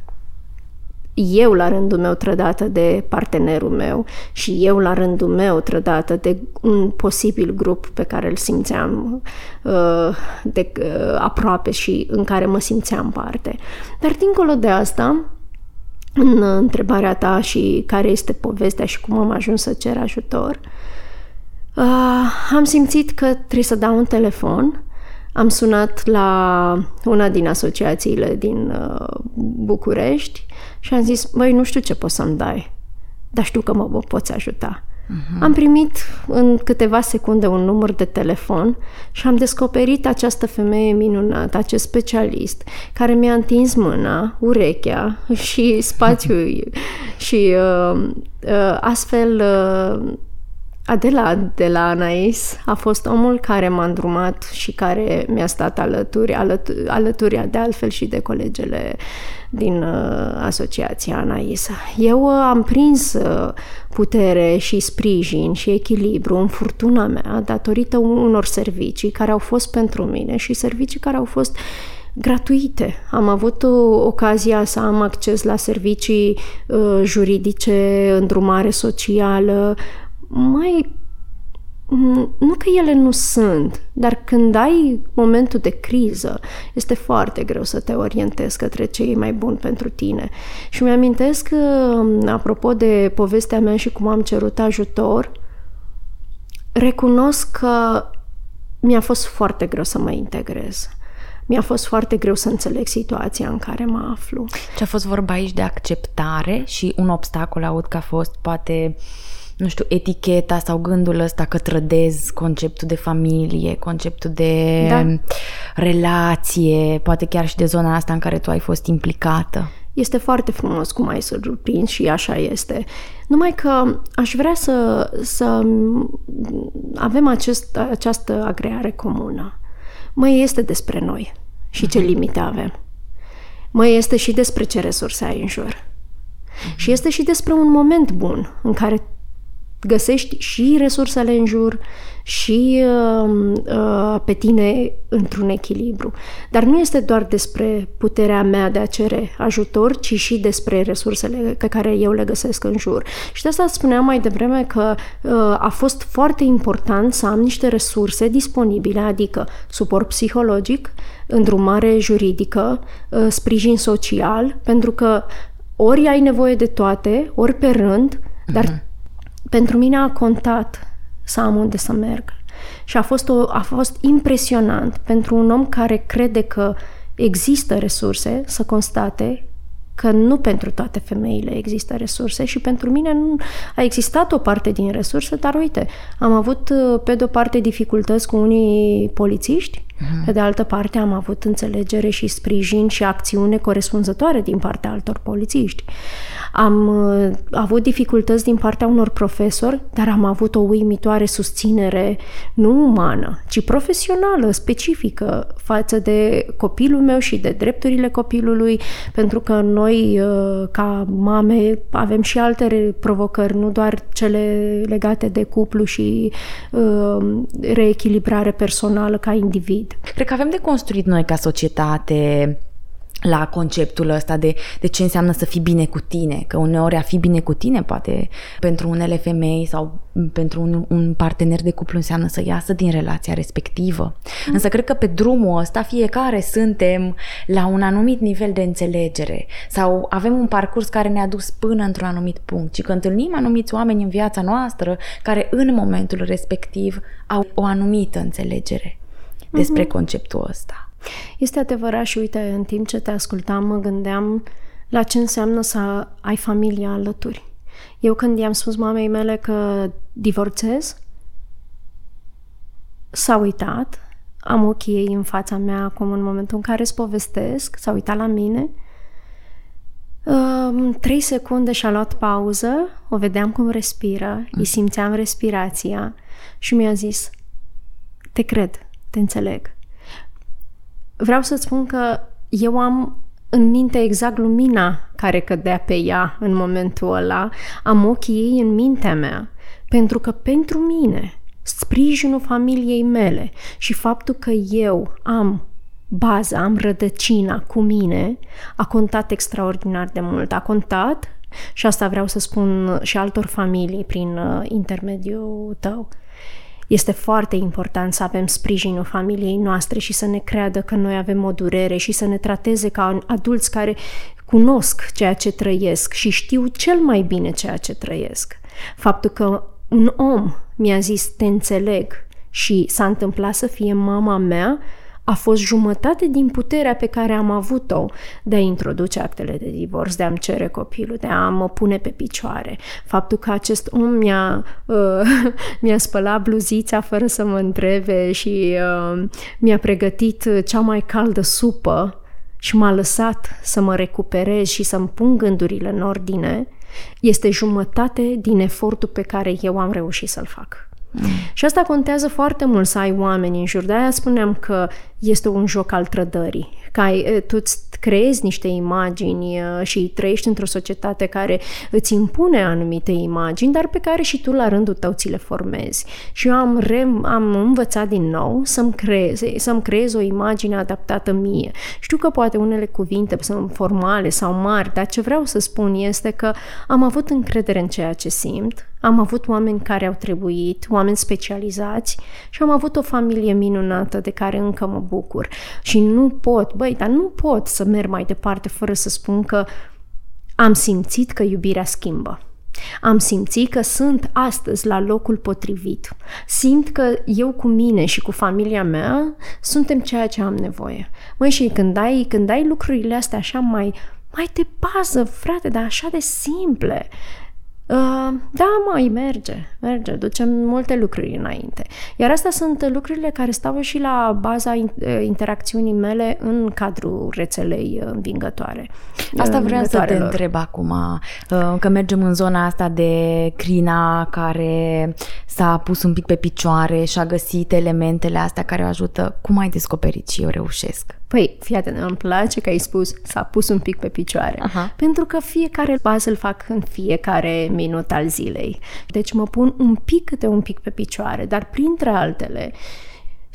eu la rândul meu trădată de partenerul meu și eu la rândul meu trădată de un posibil grup pe care îl simțeam uh, de uh, aproape și în care mă simțeam parte. Dar dincolo de asta, în întrebarea ta și care este povestea și cum am ajuns să cer ajutor, uh, am simțit că trebuie să dau un telefon am sunat la una din asociațiile din uh, București și am zis, băi, nu știu ce poți să-mi dai, dar știu că mă, mă poți ajuta. Uh-huh. Am primit în câteva secunde un număr de telefon și am descoperit această femeie minunată, acest specialist, care mi-a întins mâna, urechea și spațiul [LAUGHS] și uh, uh, astfel uh, Adela de la Anais a fost omul care m-a îndrumat și care mi-a stat alături, alături, alături de altfel și de colegele din uh, asociația Anais. Eu uh, am prins uh, putere și sprijin și echilibru în furtuna mea datorită unor servicii care au fost pentru mine și servicii care au fost gratuite. Am avut ocazia să am acces la servicii uh, juridice, îndrumare socială, mai nu că ele nu sunt, dar când ai momentul de criză, este foarte greu să te orientezi către ce e mai bun pentru tine. Și mi-amintesc că, apropo de povestea mea și cum am cerut ajutor, recunosc că mi-a fost foarte greu să mă integrez. Mi-a fost foarte greu să înțeleg situația în care mă aflu. Ce a fost vorba aici de acceptare și un obstacol aud că a fost poate uh, nu știu, eticheta sau gândul ăsta că trădezi conceptul de familie, conceptul de da. relație, poate chiar și de zona asta în care tu ai fost implicată. Este foarte frumos cum ai surprins și așa este. Numai că aș vrea să, să avem acest, această agreare comună. Mai este despre noi și ce mhm. limite avem. Mai este și despre ce resurse ai în jur. Mm-hmm. Și este și despre un moment bun în care găsești și resursele în jur și uh, uh, pe tine într-un echilibru. Dar nu este doar despre puterea mea de a cere ajutor, ci și despre resursele pe care eu le găsesc în jur. Și de asta spuneam mai devreme că uh, a fost foarte important să am niște resurse disponibile, adică suport psihologic, îndrumare juridică, uh, sprijin social, pentru că ori ai nevoie de toate, ori pe rând, dar uh-huh pentru mine a contat să am unde să merg. Și a fost, o, a fost impresionant pentru un om care crede că există resurse să constate că nu pentru toate femeile există resurse și pentru mine nu a existat o parte din resurse, dar uite, am avut pe de o parte dificultăți cu unii polițiști, uh-huh. pe de altă parte am avut înțelegere și sprijin și acțiune corespunzătoare din partea altor polițiști. Am uh, avut dificultăți din partea unor profesori, dar am avut o uimitoare susținere nu umană, ci profesională, specifică față de copilul meu și de drepturile copilului, pentru că noi, uh, ca mame, avem și alte provocări, nu doar cele legate de cuplu și uh, reechilibrare personală ca individ. Cred că avem de construit noi ca societate la conceptul ăsta de, de ce înseamnă să fii bine cu tine, că uneori a fi bine cu tine poate pentru unele femei sau pentru un, un partener de cuplu înseamnă să iasă din relația respectivă. Mm. Însă cred că pe drumul ăsta fiecare suntem la un anumit nivel de înțelegere sau avem un parcurs care ne-a dus până într-un anumit punct și că întâlnim anumiți oameni în viața noastră care în momentul respectiv au o anumită înțelegere despre mm-hmm. conceptul ăsta. Este adevărat și uite, în timp ce te ascultam, mă gândeam la ce înseamnă să ai familia alături. Eu când i-am spus mamei mele că divorțez, s-a uitat, am ochii ei în fața mea acum în momentul în care îți povestesc, s-a uitat la mine, Um, trei secunde și-a luat pauză, o vedeam cum respiră, mm. îi simțeam respirația și mi-a zis, te cred, te înțeleg vreau să spun că eu am în minte exact lumina care cădea pe ea în momentul ăla, am ochii ei în mintea mea, pentru că pentru mine sprijinul familiei mele și faptul că eu am baza, am rădăcina cu mine, a contat extraordinar de mult. A contat și asta vreau să spun și altor familii prin uh, intermediul tău. Este foarte important să avem sprijinul familiei noastre și să ne creadă că noi avem o durere și să ne trateze ca adulți care cunosc ceea ce trăiesc și știu cel mai bine ceea ce trăiesc. Faptul că un om mi-a zis te înțeleg și s-a întâmplat să fie mama mea, a fost jumătate din puterea pe care am avut-o de a introduce actele de divorț, de a-mi cere copilul, de a mă pune pe picioare. Faptul că acest om mi-a, uh, [LAUGHS] mi-a spălat bluzița fără să mă întrebe și uh, mi-a pregătit cea mai caldă supă și m-a lăsat să mă recuperez și să-mi pun gândurile în ordine, este jumătate din efortul pe care eu am reușit să-l fac. Mm. Și asta contează foarte mult să ai oameni în jur. De-aia spuneam că este un joc al trădării. Că ai, tu îți creezi niște imagini și trăiești într-o societate care îți impune anumite imagini, dar pe care și tu la rândul tău ți le formezi. Și eu am, re, am învățat din nou să-mi creez, să-mi creez o imagine adaptată mie. Știu că poate unele cuvinte sunt formale sau mari, dar ce vreau să spun este că am avut încredere în ceea ce simt, am avut oameni care au trebuit, oameni specializați și am avut o familie minunată de care încă mă bucur. Și nu pot, băi, dar nu pot să merg mai departe fără să spun că am simțit că iubirea schimbă. Am simțit că sunt astăzi la locul potrivit. Simt că eu cu mine și cu familia mea suntem ceea ce am nevoie. Măi, și când ai, când ai lucrurile astea așa mai, mai de bază, frate, dar așa de simple, Uh, da, mai merge, merge, ducem multe lucruri înainte. Iar astea sunt lucrurile care stau și la baza uh, interacțiunii mele în cadrul rețelei învingătoare. Asta vreau să te întreb acum, uh, că mergem în zona asta de crina care s-a pus un pic pe picioare și a găsit elementele astea care o ajută. Cum ai descoperit și eu reușesc? Păi, fii atent, îmi place că ai spus s-a pus un pic pe picioare. Aha. Pentru că fiecare pas îl fac în fiecare minut al zilei. Deci mă pun un pic câte un pic pe picioare, dar printre altele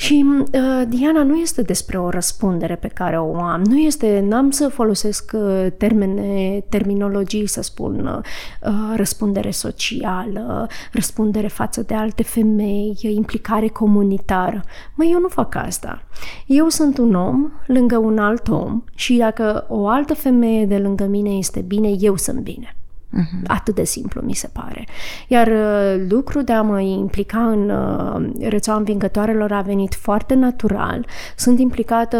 și uh, Diana nu este despre o răspundere pe care o am, nu este, n-am să folosesc uh, termene, terminologii, să spun uh, răspundere socială, răspundere față de alte femei, implicare comunitară. Măi, eu nu fac asta. Eu sunt un om lângă un alt om și dacă o altă femeie de lângă mine este bine, eu sunt bine. Uh-huh. Atât de simplu mi se pare. Iar uh, lucrul de a mă implica în uh, rețeaua învingătoarelor a venit foarte natural. Sunt implicată,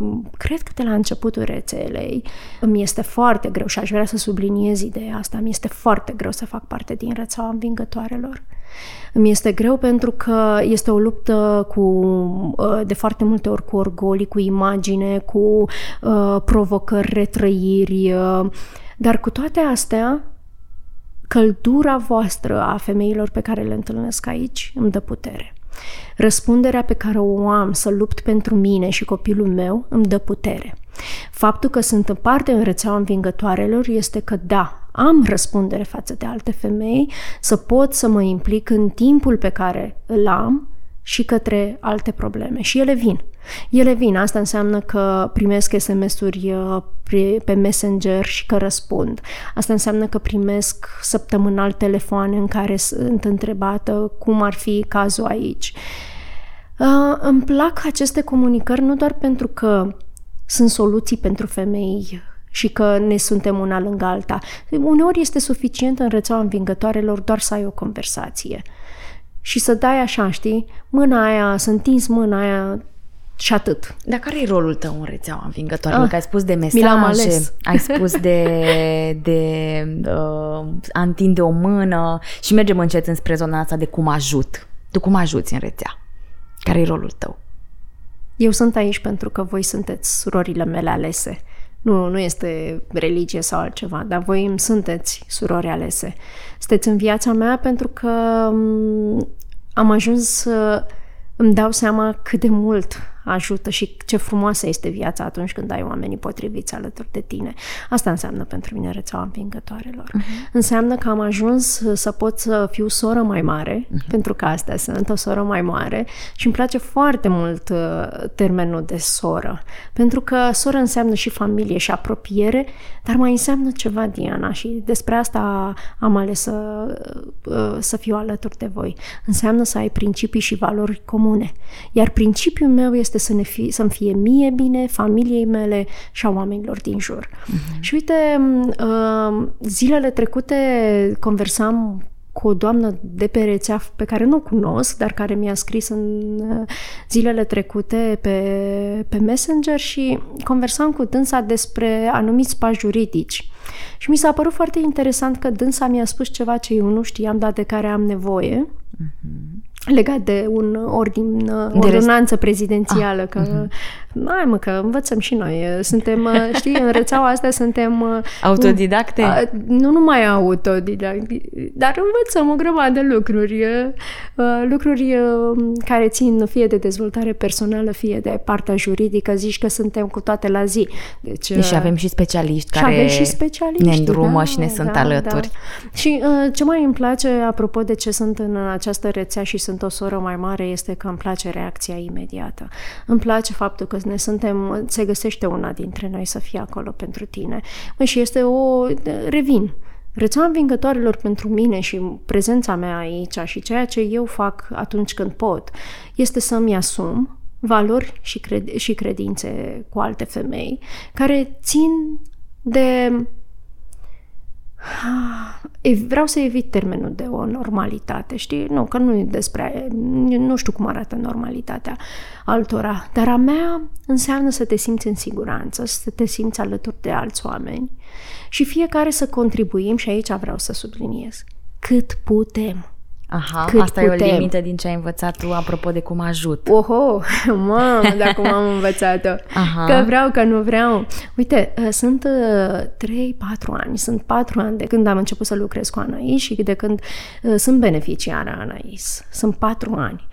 uh, cred că de la începutul rețelei. Îmi este foarte greu și aș vrea să subliniez ideea asta. Mi este foarte greu să fac parte din rețeaua învingătoarelor. Îmi este greu pentru că este o luptă cu, de foarte multe ori cu orgolii, cu imagine, cu uh, provocări, retrăiri, uh, dar cu toate astea, căldura voastră a femeilor pe care le întâlnesc aici îmi dă putere. Răspunderea pe care o am să lupt pentru mine și copilul meu îmi dă putere. Faptul că sunt în parte în rețeaua învingătoarelor este că da, am răspundere față de alte femei, să pot să mă implic în timpul pe care îl am și către alte probleme. Și ele vin. Ele vin. Asta înseamnă că primesc SMS-uri uh, pe Messenger și că răspund. Asta înseamnă că primesc săptămânal telefoane în care sunt întrebată cum ar fi cazul aici. Uh, îmi plac aceste comunicări nu doar pentru că sunt soluții pentru femei și că ne suntem una lângă alta. Uneori este suficient în rețeaua învingătoarelor doar să ai o conversație și să dai așa, știi, mâna aia, să întinzi mâna aia și atât. Dar care e rolul tău în rețeaua învingătoare? Ah, că ai spus de mesaje, ales. ai spus de, de uh, a întinde o mână și mergem încet înspre zona asta de cum ajut. Tu cum ajuți în rețea? Care e rolul tău? Eu sunt aici pentru că voi sunteți surorile mele alese. Nu, nu este religie sau altceva, dar voi îmi sunteți surori alese. Sunteți în viața mea pentru că mm, am ajuns să îmi dau seama cât de mult ajută și ce frumoasă este viața atunci când ai oamenii potriviți alături de tine. Asta înseamnă pentru mine rețeaua învingătoarelor. Uh-huh. Înseamnă că am ajuns să pot să fiu soră mai mare, uh-huh. pentru că asta sunt, o soră mai mare și îmi place foarte mult uh, termenul de soră, pentru că soră înseamnă și familie și apropiere, dar mai înseamnă ceva, Diana, și despre asta am ales să, uh, să fiu alături de voi. Înseamnă să ai principii și valori comune. Iar principiul meu este să ne fi, să-mi fie mie bine, familiei mele și a oamenilor din jur. Uh-huh. Și uite, uh, zilele trecute conversam cu o doamnă de pe rețea pe care nu o cunosc, dar care mi-a scris în uh, zilele trecute pe, pe Messenger și conversam cu dânsa despre anumiți pași juridici. Și mi s-a părut foarte interesant că dânsa mi-a spus ceva ce eu nu știam, dar de care am nevoie. Uh-huh legat de un ordin, de ordonanță prezidențială, ah. că uh-huh. Mai mă, că învățăm și noi. Suntem, știi, în rețeaua asta suntem... Autodidacte? A, nu numai autodidacte, dar învățăm o grămadă de lucruri. Lucruri care țin fie de dezvoltare personală, fie de partea juridică. Zici că suntem cu toate la zi. Deci, și avem și specialiști care și avem și specialiști, ne îndrumă da, și ne sunt da, alături. Da. Și ce mai îmi place, apropo de ce sunt în această rețea și sunt o soră mai mare este că îmi place reacția imediată. Îmi place faptul că ne suntem, se găsește una dintre noi să fie acolo pentru tine. Mă, și este o... revin. Rețeaua învingătoarelor pentru mine și prezența mea aici și ceea ce eu fac atunci când pot este să-mi asum valori și, cred- și credințe cu alte femei care țin de Vreau să evit termenul de o normalitate, știi? Nu, că nu e despre... Nu știu cum arată normalitatea altora, dar a mea înseamnă să te simți în siguranță, să te simți alături de alți oameni și fiecare să contribuim, și aici vreau să subliniez, cât putem. Aha, cât asta putem. e o limită din ce ai învățat tu apropo de cum ajut. Oho, [LAUGHS] mamă, de cum am învățat-o. Aha. Că vreau, că nu vreau. Uite, uh, sunt 3-4 uh, ani, sunt 4 ani de când am început să lucrez cu Anais și de când uh, sunt beneficiară Anais. Sunt 4 ani.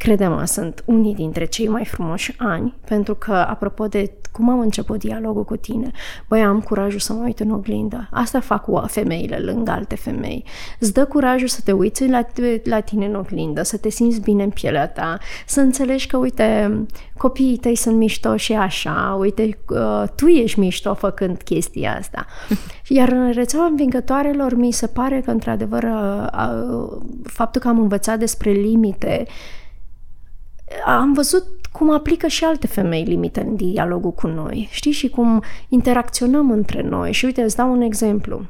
Crede-mă, sunt unii dintre cei mai frumoși ani, pentru că, apropo de cum am început dialogul cu tine, băi, am curajul să mă uit în oglindă. Asta fac cu femeile lângă alte femei. Îți dă curajul să te uiți la, la tine în oglindă, să te simți bine în pielea ta, să înțelegi că, uite, copiii tăi sunt mișto și așa, uite, uh, tu ești mișto făcând chestia asta. [LAUGHS] Iar în rețeaua învingătoarelor mi se pare că, într-adevăr, uh, uh, faptul că am învățat despre limite am văzut cum aplică și alte femei limite în dialogul cu noi, știi, și cum interacționăm între noi. Și uite, îți dau un exemplu.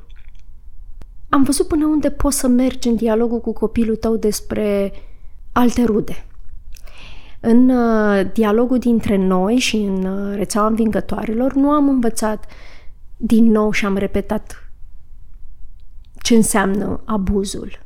Am văzut până unde poți să mergi în dialogul cu copilul tău despre alte rude. În uh, dialogul dintre noi și în uh, rețeaua învingătoarelor nu am învățat din nou și am repetat ce înseamnă abuzul.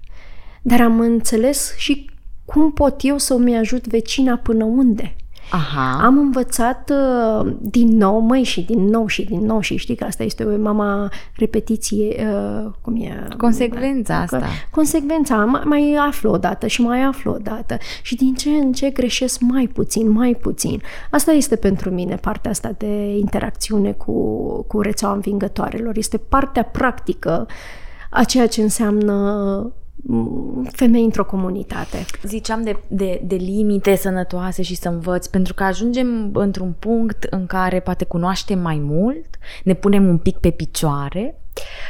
Dar am înțeles și cum pot eu să-mi ajut vecina până unde? Aha. Am învățat uh, din nou, măi, și din nou și din nou și știi că asta este o mama repetiție, uh, cum e? Consecvența asta. Consecvența, mai, mai aflu o dată și mai aflu o dată și din ce în ce greșesc mai puțin, mai puțin. Asta este pentru mine partea asta de interacțiune cu, cu rețeaua învingătoarelor. Este partea practică a ceea ce înseamnă femei într-o comunitate. Ziceam de, de, de limite sănătoase și să învăț, pentru că ajungem într-un punct în care poate cunoaștem mai mult, ne punem un pic pe picioare,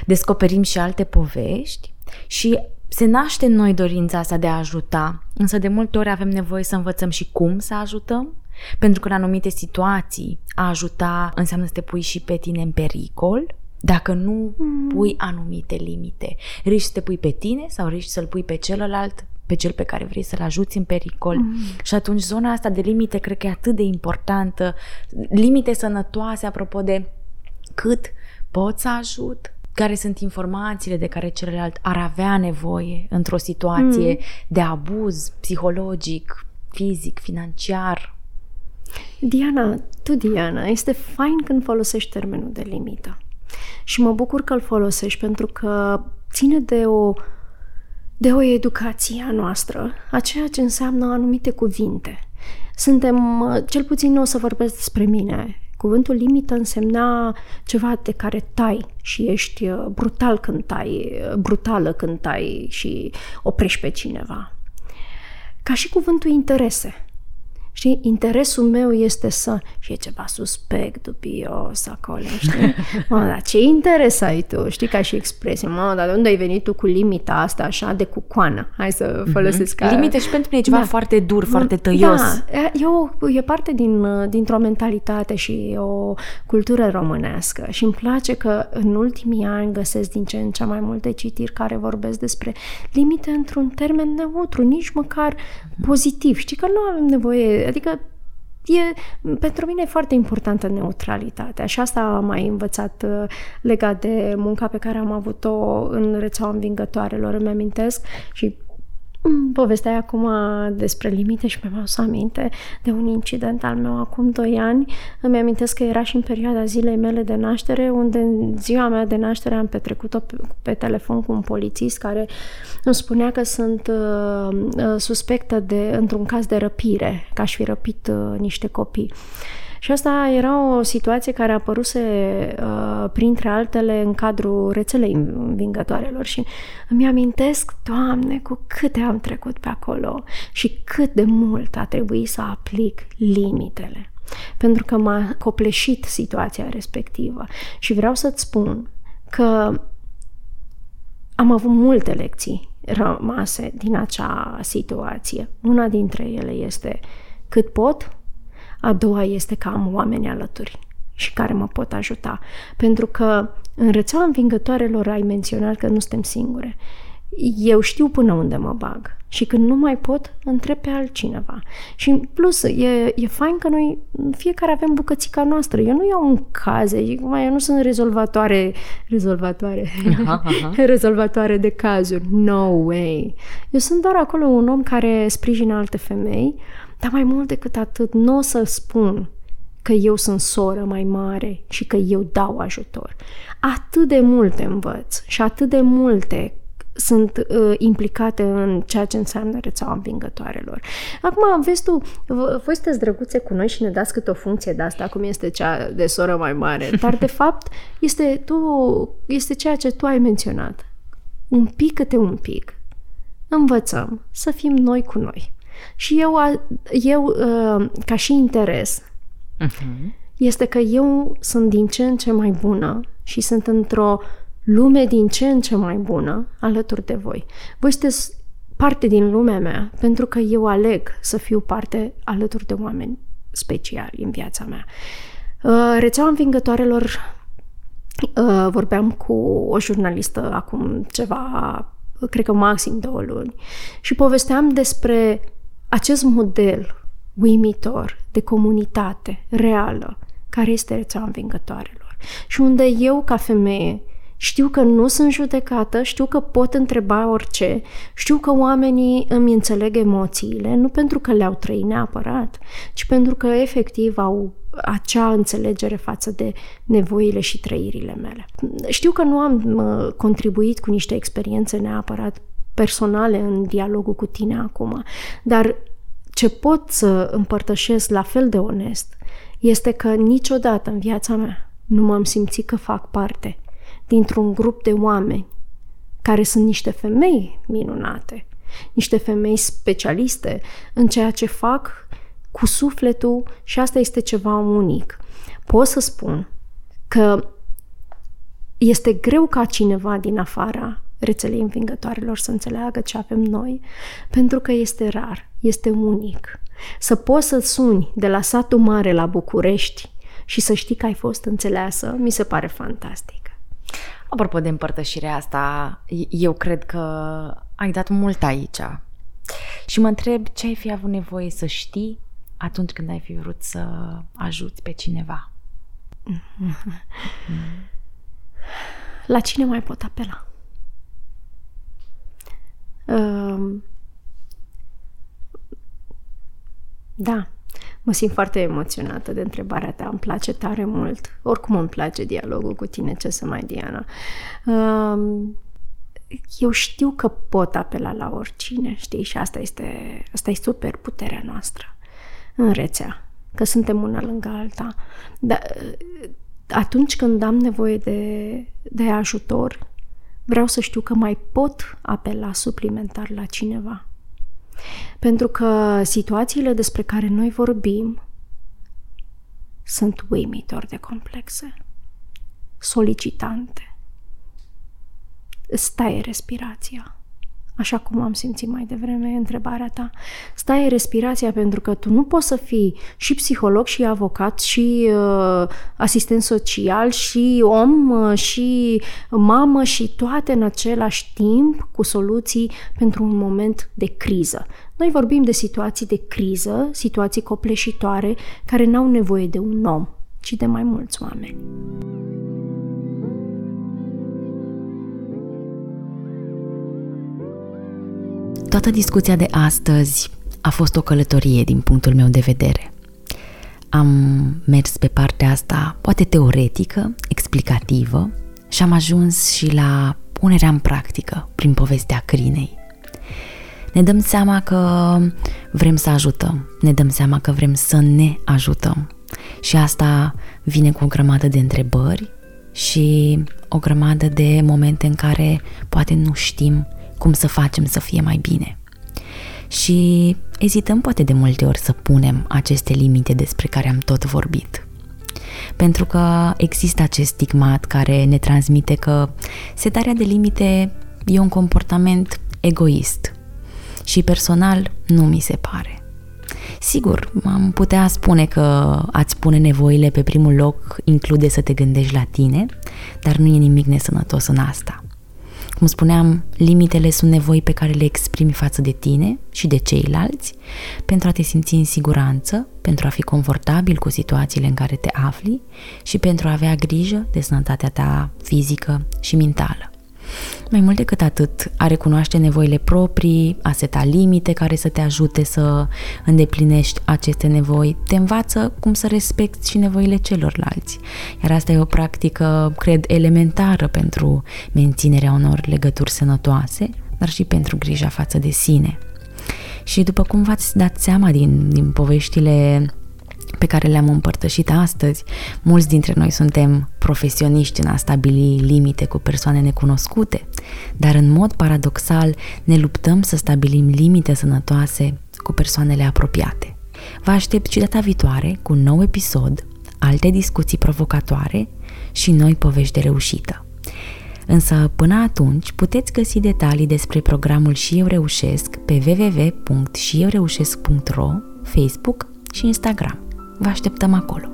descoperim și alte povești și se naște în noi dorința asta de a ajuta, însă de multe ori avem nevoie să învățăm și cum să ajutăm, pentru că în anumite situații a ajuta înseamnă să te pui și pe tine în pericol dacă nu mm. pui anumite limite. Riști să te pui pe tine sau riști să-l pui pe celălalt, pe cel pe care vrei să-l ajuți în pericol. Mm. Și atunci zona asta de limite cred că e atât de importantă. Limite sănătoase, apropo de cât pot să ajut, care sunt informațiile de care celălalt ar avea nevoie într-o situație mm. de abuz psihologic, fizic, financiar. Diana, tu Diana, este fain când folosești termenul de limită. Și mă bucur că îl folosești pentru că ține de o, de o educație a noastră, a ceea ce înseamnă anumite cuvinte. Suntem, cel puțin nu o să vorbesc despre mine, Cuvântul limită însemna ceva de care tai și ești uh, brutal când tai, uh, brutală când tai și oprești pe cineva. Ca și cuvântul interese. Știi, interesul meu este să... Și e ceva suspect, dubios acolo, știi? [LAUGHS] Mă, dar ce interes ai tu? Știi, ca și expresie. Mă, dar de unde ai venit tu cu limita asta așa de cucoană? Hai să mhm. folosesc mm-hmm. ca... Limite și pentru mine e ceva da. foarte dur, foarte tăios. Da, e, o, e parte din, dintr-o mentalitate și o cultură românească. Și îmi place că în ultimii ani găsesc din ce în ce mai multe citiri care vorbesc despre limite într-un termen neutru, nici măcar pozitiv. Știi că nu avem nevoie adică e, pentru mine e foarte importantă neutralitatea și asta am mai învățat uh, legat de munca pe care am avut-o în rețeaua învingătoarelor, îmi amintesc. Și Mm, povesteai acum despre limite și mi-am adus aminte de un incident al meu acum 2 ani. Îmi amintesc că era și în perioada zilei mele de naștere, unde în ziua mea de naștere am petrecut-o pe, pe telefon cu un polițist care îmi spunea că sunt uh, uh suspectă de, într-un caz de răpire, că aș fi răpit uh, niște copii. Și asta era o situație care a apăruse uh, printre altele în cadrul rețelei învingătoarelor și îmi amintesc, Doamne, cu câte am trecut pe acolo și cât de mult a trebuit să aplic limitele. Pentru că m-a copleșit situația respectivă. Și vreau să-ți spun că am avut multe lecții rămase din acea situație. Una dintre ele este cât pot, a doua este că am oameni alături și care mă pot ajuta. Pentru că în rețeaua învingătoarelor ai menționat că nu suntem singure. Eu știu până unde mă bag și când nu mai pot, întreb pe altcineva. Și în plus, e, e fain că noi fiecare avem bucățica noastră. Eu nu iau un caze, eu nu sunt rezolvatoare, rezolvatoare, aha, [LAUGHS] aha. rezolvatoare de cazuri. No way! Eu sunt doar acolo un om care sprijină alte femei, dar mai mult decât atât, nu o să spun că eu sunt soră mai mare și că eu dau ajutor. Atât de multe învăț și atât de multe sunt uh, implicate în ceea ce înseamnă rețeaua învingătoarelor. Acum, vezi tu, voi sunteți drăguțe cu noi și ne dați câte o funcție de asta, cum este cea de soră mai mare, [LAUGHS] dar de fapt este, tu, este ceea ce tu ai menționat. Un pic câte un pic. Învățăm să fim noi cu noi. Și eu, eu uh, ca și interes, uh-huh. este că eu sunt din ce în ce mai bună și sunt într-o lume din ce în ce mai bună alături de voi. Voi sunteți parte din lumea mea pentru că eu aleg să fiu parte alături de oameni speciali în viața mea. Uh, rețeaua învingătoarelor uh, vorbeam cu o jurnalistă acum ceva, cred că maxim două luni, și povesteam despre acest model uimitor de comunitate reală, care este rețeaua învingătoarelor. Și unde eu, ca femeie, știu că nu sunt judecată, știu că pot întreba orice, știu că oamenii îmi înțeleg emoțiile, nu pentru că le-au trăit neapărat, ci pentru că efectiv au acea înțelegere față de nevoile și trăirile mele. Știu că nu am contribuit cu niște experiențe neapărat personale în dialogul cu tine acum, dar ce pot să împărtășesc la fel de onest este că niciodată în viața mea nu m-am simțit că fac parte dintr-un grup de oameni care sunt niște femei minunate, niște femei specialiste în ceea ce fac cu sufletul și asta este ceva unic. Pot să spun că este greu ca cineva din afara rețelei învingătoarelor să înțeleagă ce avem noi, pentru că este rar, este unic. Să poți să suni de la satul mare la București și să știi că ai fost înțeleasă, mi se pare fantastic. Apropo de împărtășirea asta, eu cred că ai dat mult aici. Și mă întreb ce ai fi avut nevoie să știi atunci când ai fi vrut să ajuți pe cineva. [LAUGHS] La cine mai pot apela? Uh, da, mă simt foarte emoționată de întrebarea ta, îmi place tare mult. Oricum îmi place dialogul cu tine, ce să mai, Diana. Uh, eu știu că pot apela la oricine, știi, și asta este, asta e super puterea noastră. în rețea, că suntem una lângă alta. Dar atunci când am nevoie de, de ajutor, vreau să știu că mai pot apela suplimentar la cineva. Pentru că situațiile despre care noi vorbim sunt uimitor de complexe, solicitante. Stai respirația așa cum am simțit mai devreme întrebarea ta. Stai respirația pentru că tu nu poți să fii și psiholog și avocat și uh, asistent social și om uh, și mamă și toate în același timp cu soluții pentru un moment de criză. Noi vorbim de situații de criză, situații copleșitoare care n-au nevoie de un om, ci de mai mulți oameni. Toată discuția de astăzi a fost o călătorie din punctul meu de vedere. Am mers pe partea asta, poate teoretică, explicativă, și am ajuns și la punerea în practică prin povestea crinei. Ne dăm seama că vrem să ajutăm, ne dăm seama că vrem să ne ajutăm. Și asta vine cu o grămadă de întrebări și o grămadă de momente în care poate nu știm cum să facem să fie mai bine. Și ezităm poate de multe ori să punem aceste limite despre care am tot vorbit. Pentru că există acest stigmat care ne transmite că setarea de limite e un comportament egoist și personal nu mi se pare. Sigur, am putea spune că ați pune nevoile pe primul loc include să te gândești la tine, dar nu e nimic nesănătos în asta. Cum spuneam, limitele sunt nevoi pe care le exprimi față de tine și de ceilalți pentru a te simți în siguranță, pentru a fi confortabil cu situațiile în care te afli și pentru a avea grijă de sănătatea ta fizică și mentală. Mai mult decât atât, a recunoaște nevoile proprii, a seta limite care să te ajute să îndeplinești aceste nevoi, te învață cum să respecti și nevoile celorlalți. Iar asta e o practică, cred, elementară pentru menținerea unor legături sănătoase, dar și pentru grija față de sine. Și după cum v-ați dat seama din, din poveștile pe care le-am împărtășit astăzi, mulți dintre noi suntem profesioniști în a stabili limite cu persoane necunoscute, dar în mod paradoxal ne luptăm să stabilim limite sănătoase cu persoanele apropiate. Vă aștept și data viitoare cu un nou episod, alte discuții provocatoare și noi povești de reușită. Însă, până atunci, puteți găsi detalii despre programul Și Eu Reușesc pe www.șieureușesc.ro, Facebook și Instagram. Vă așteptăm acolo!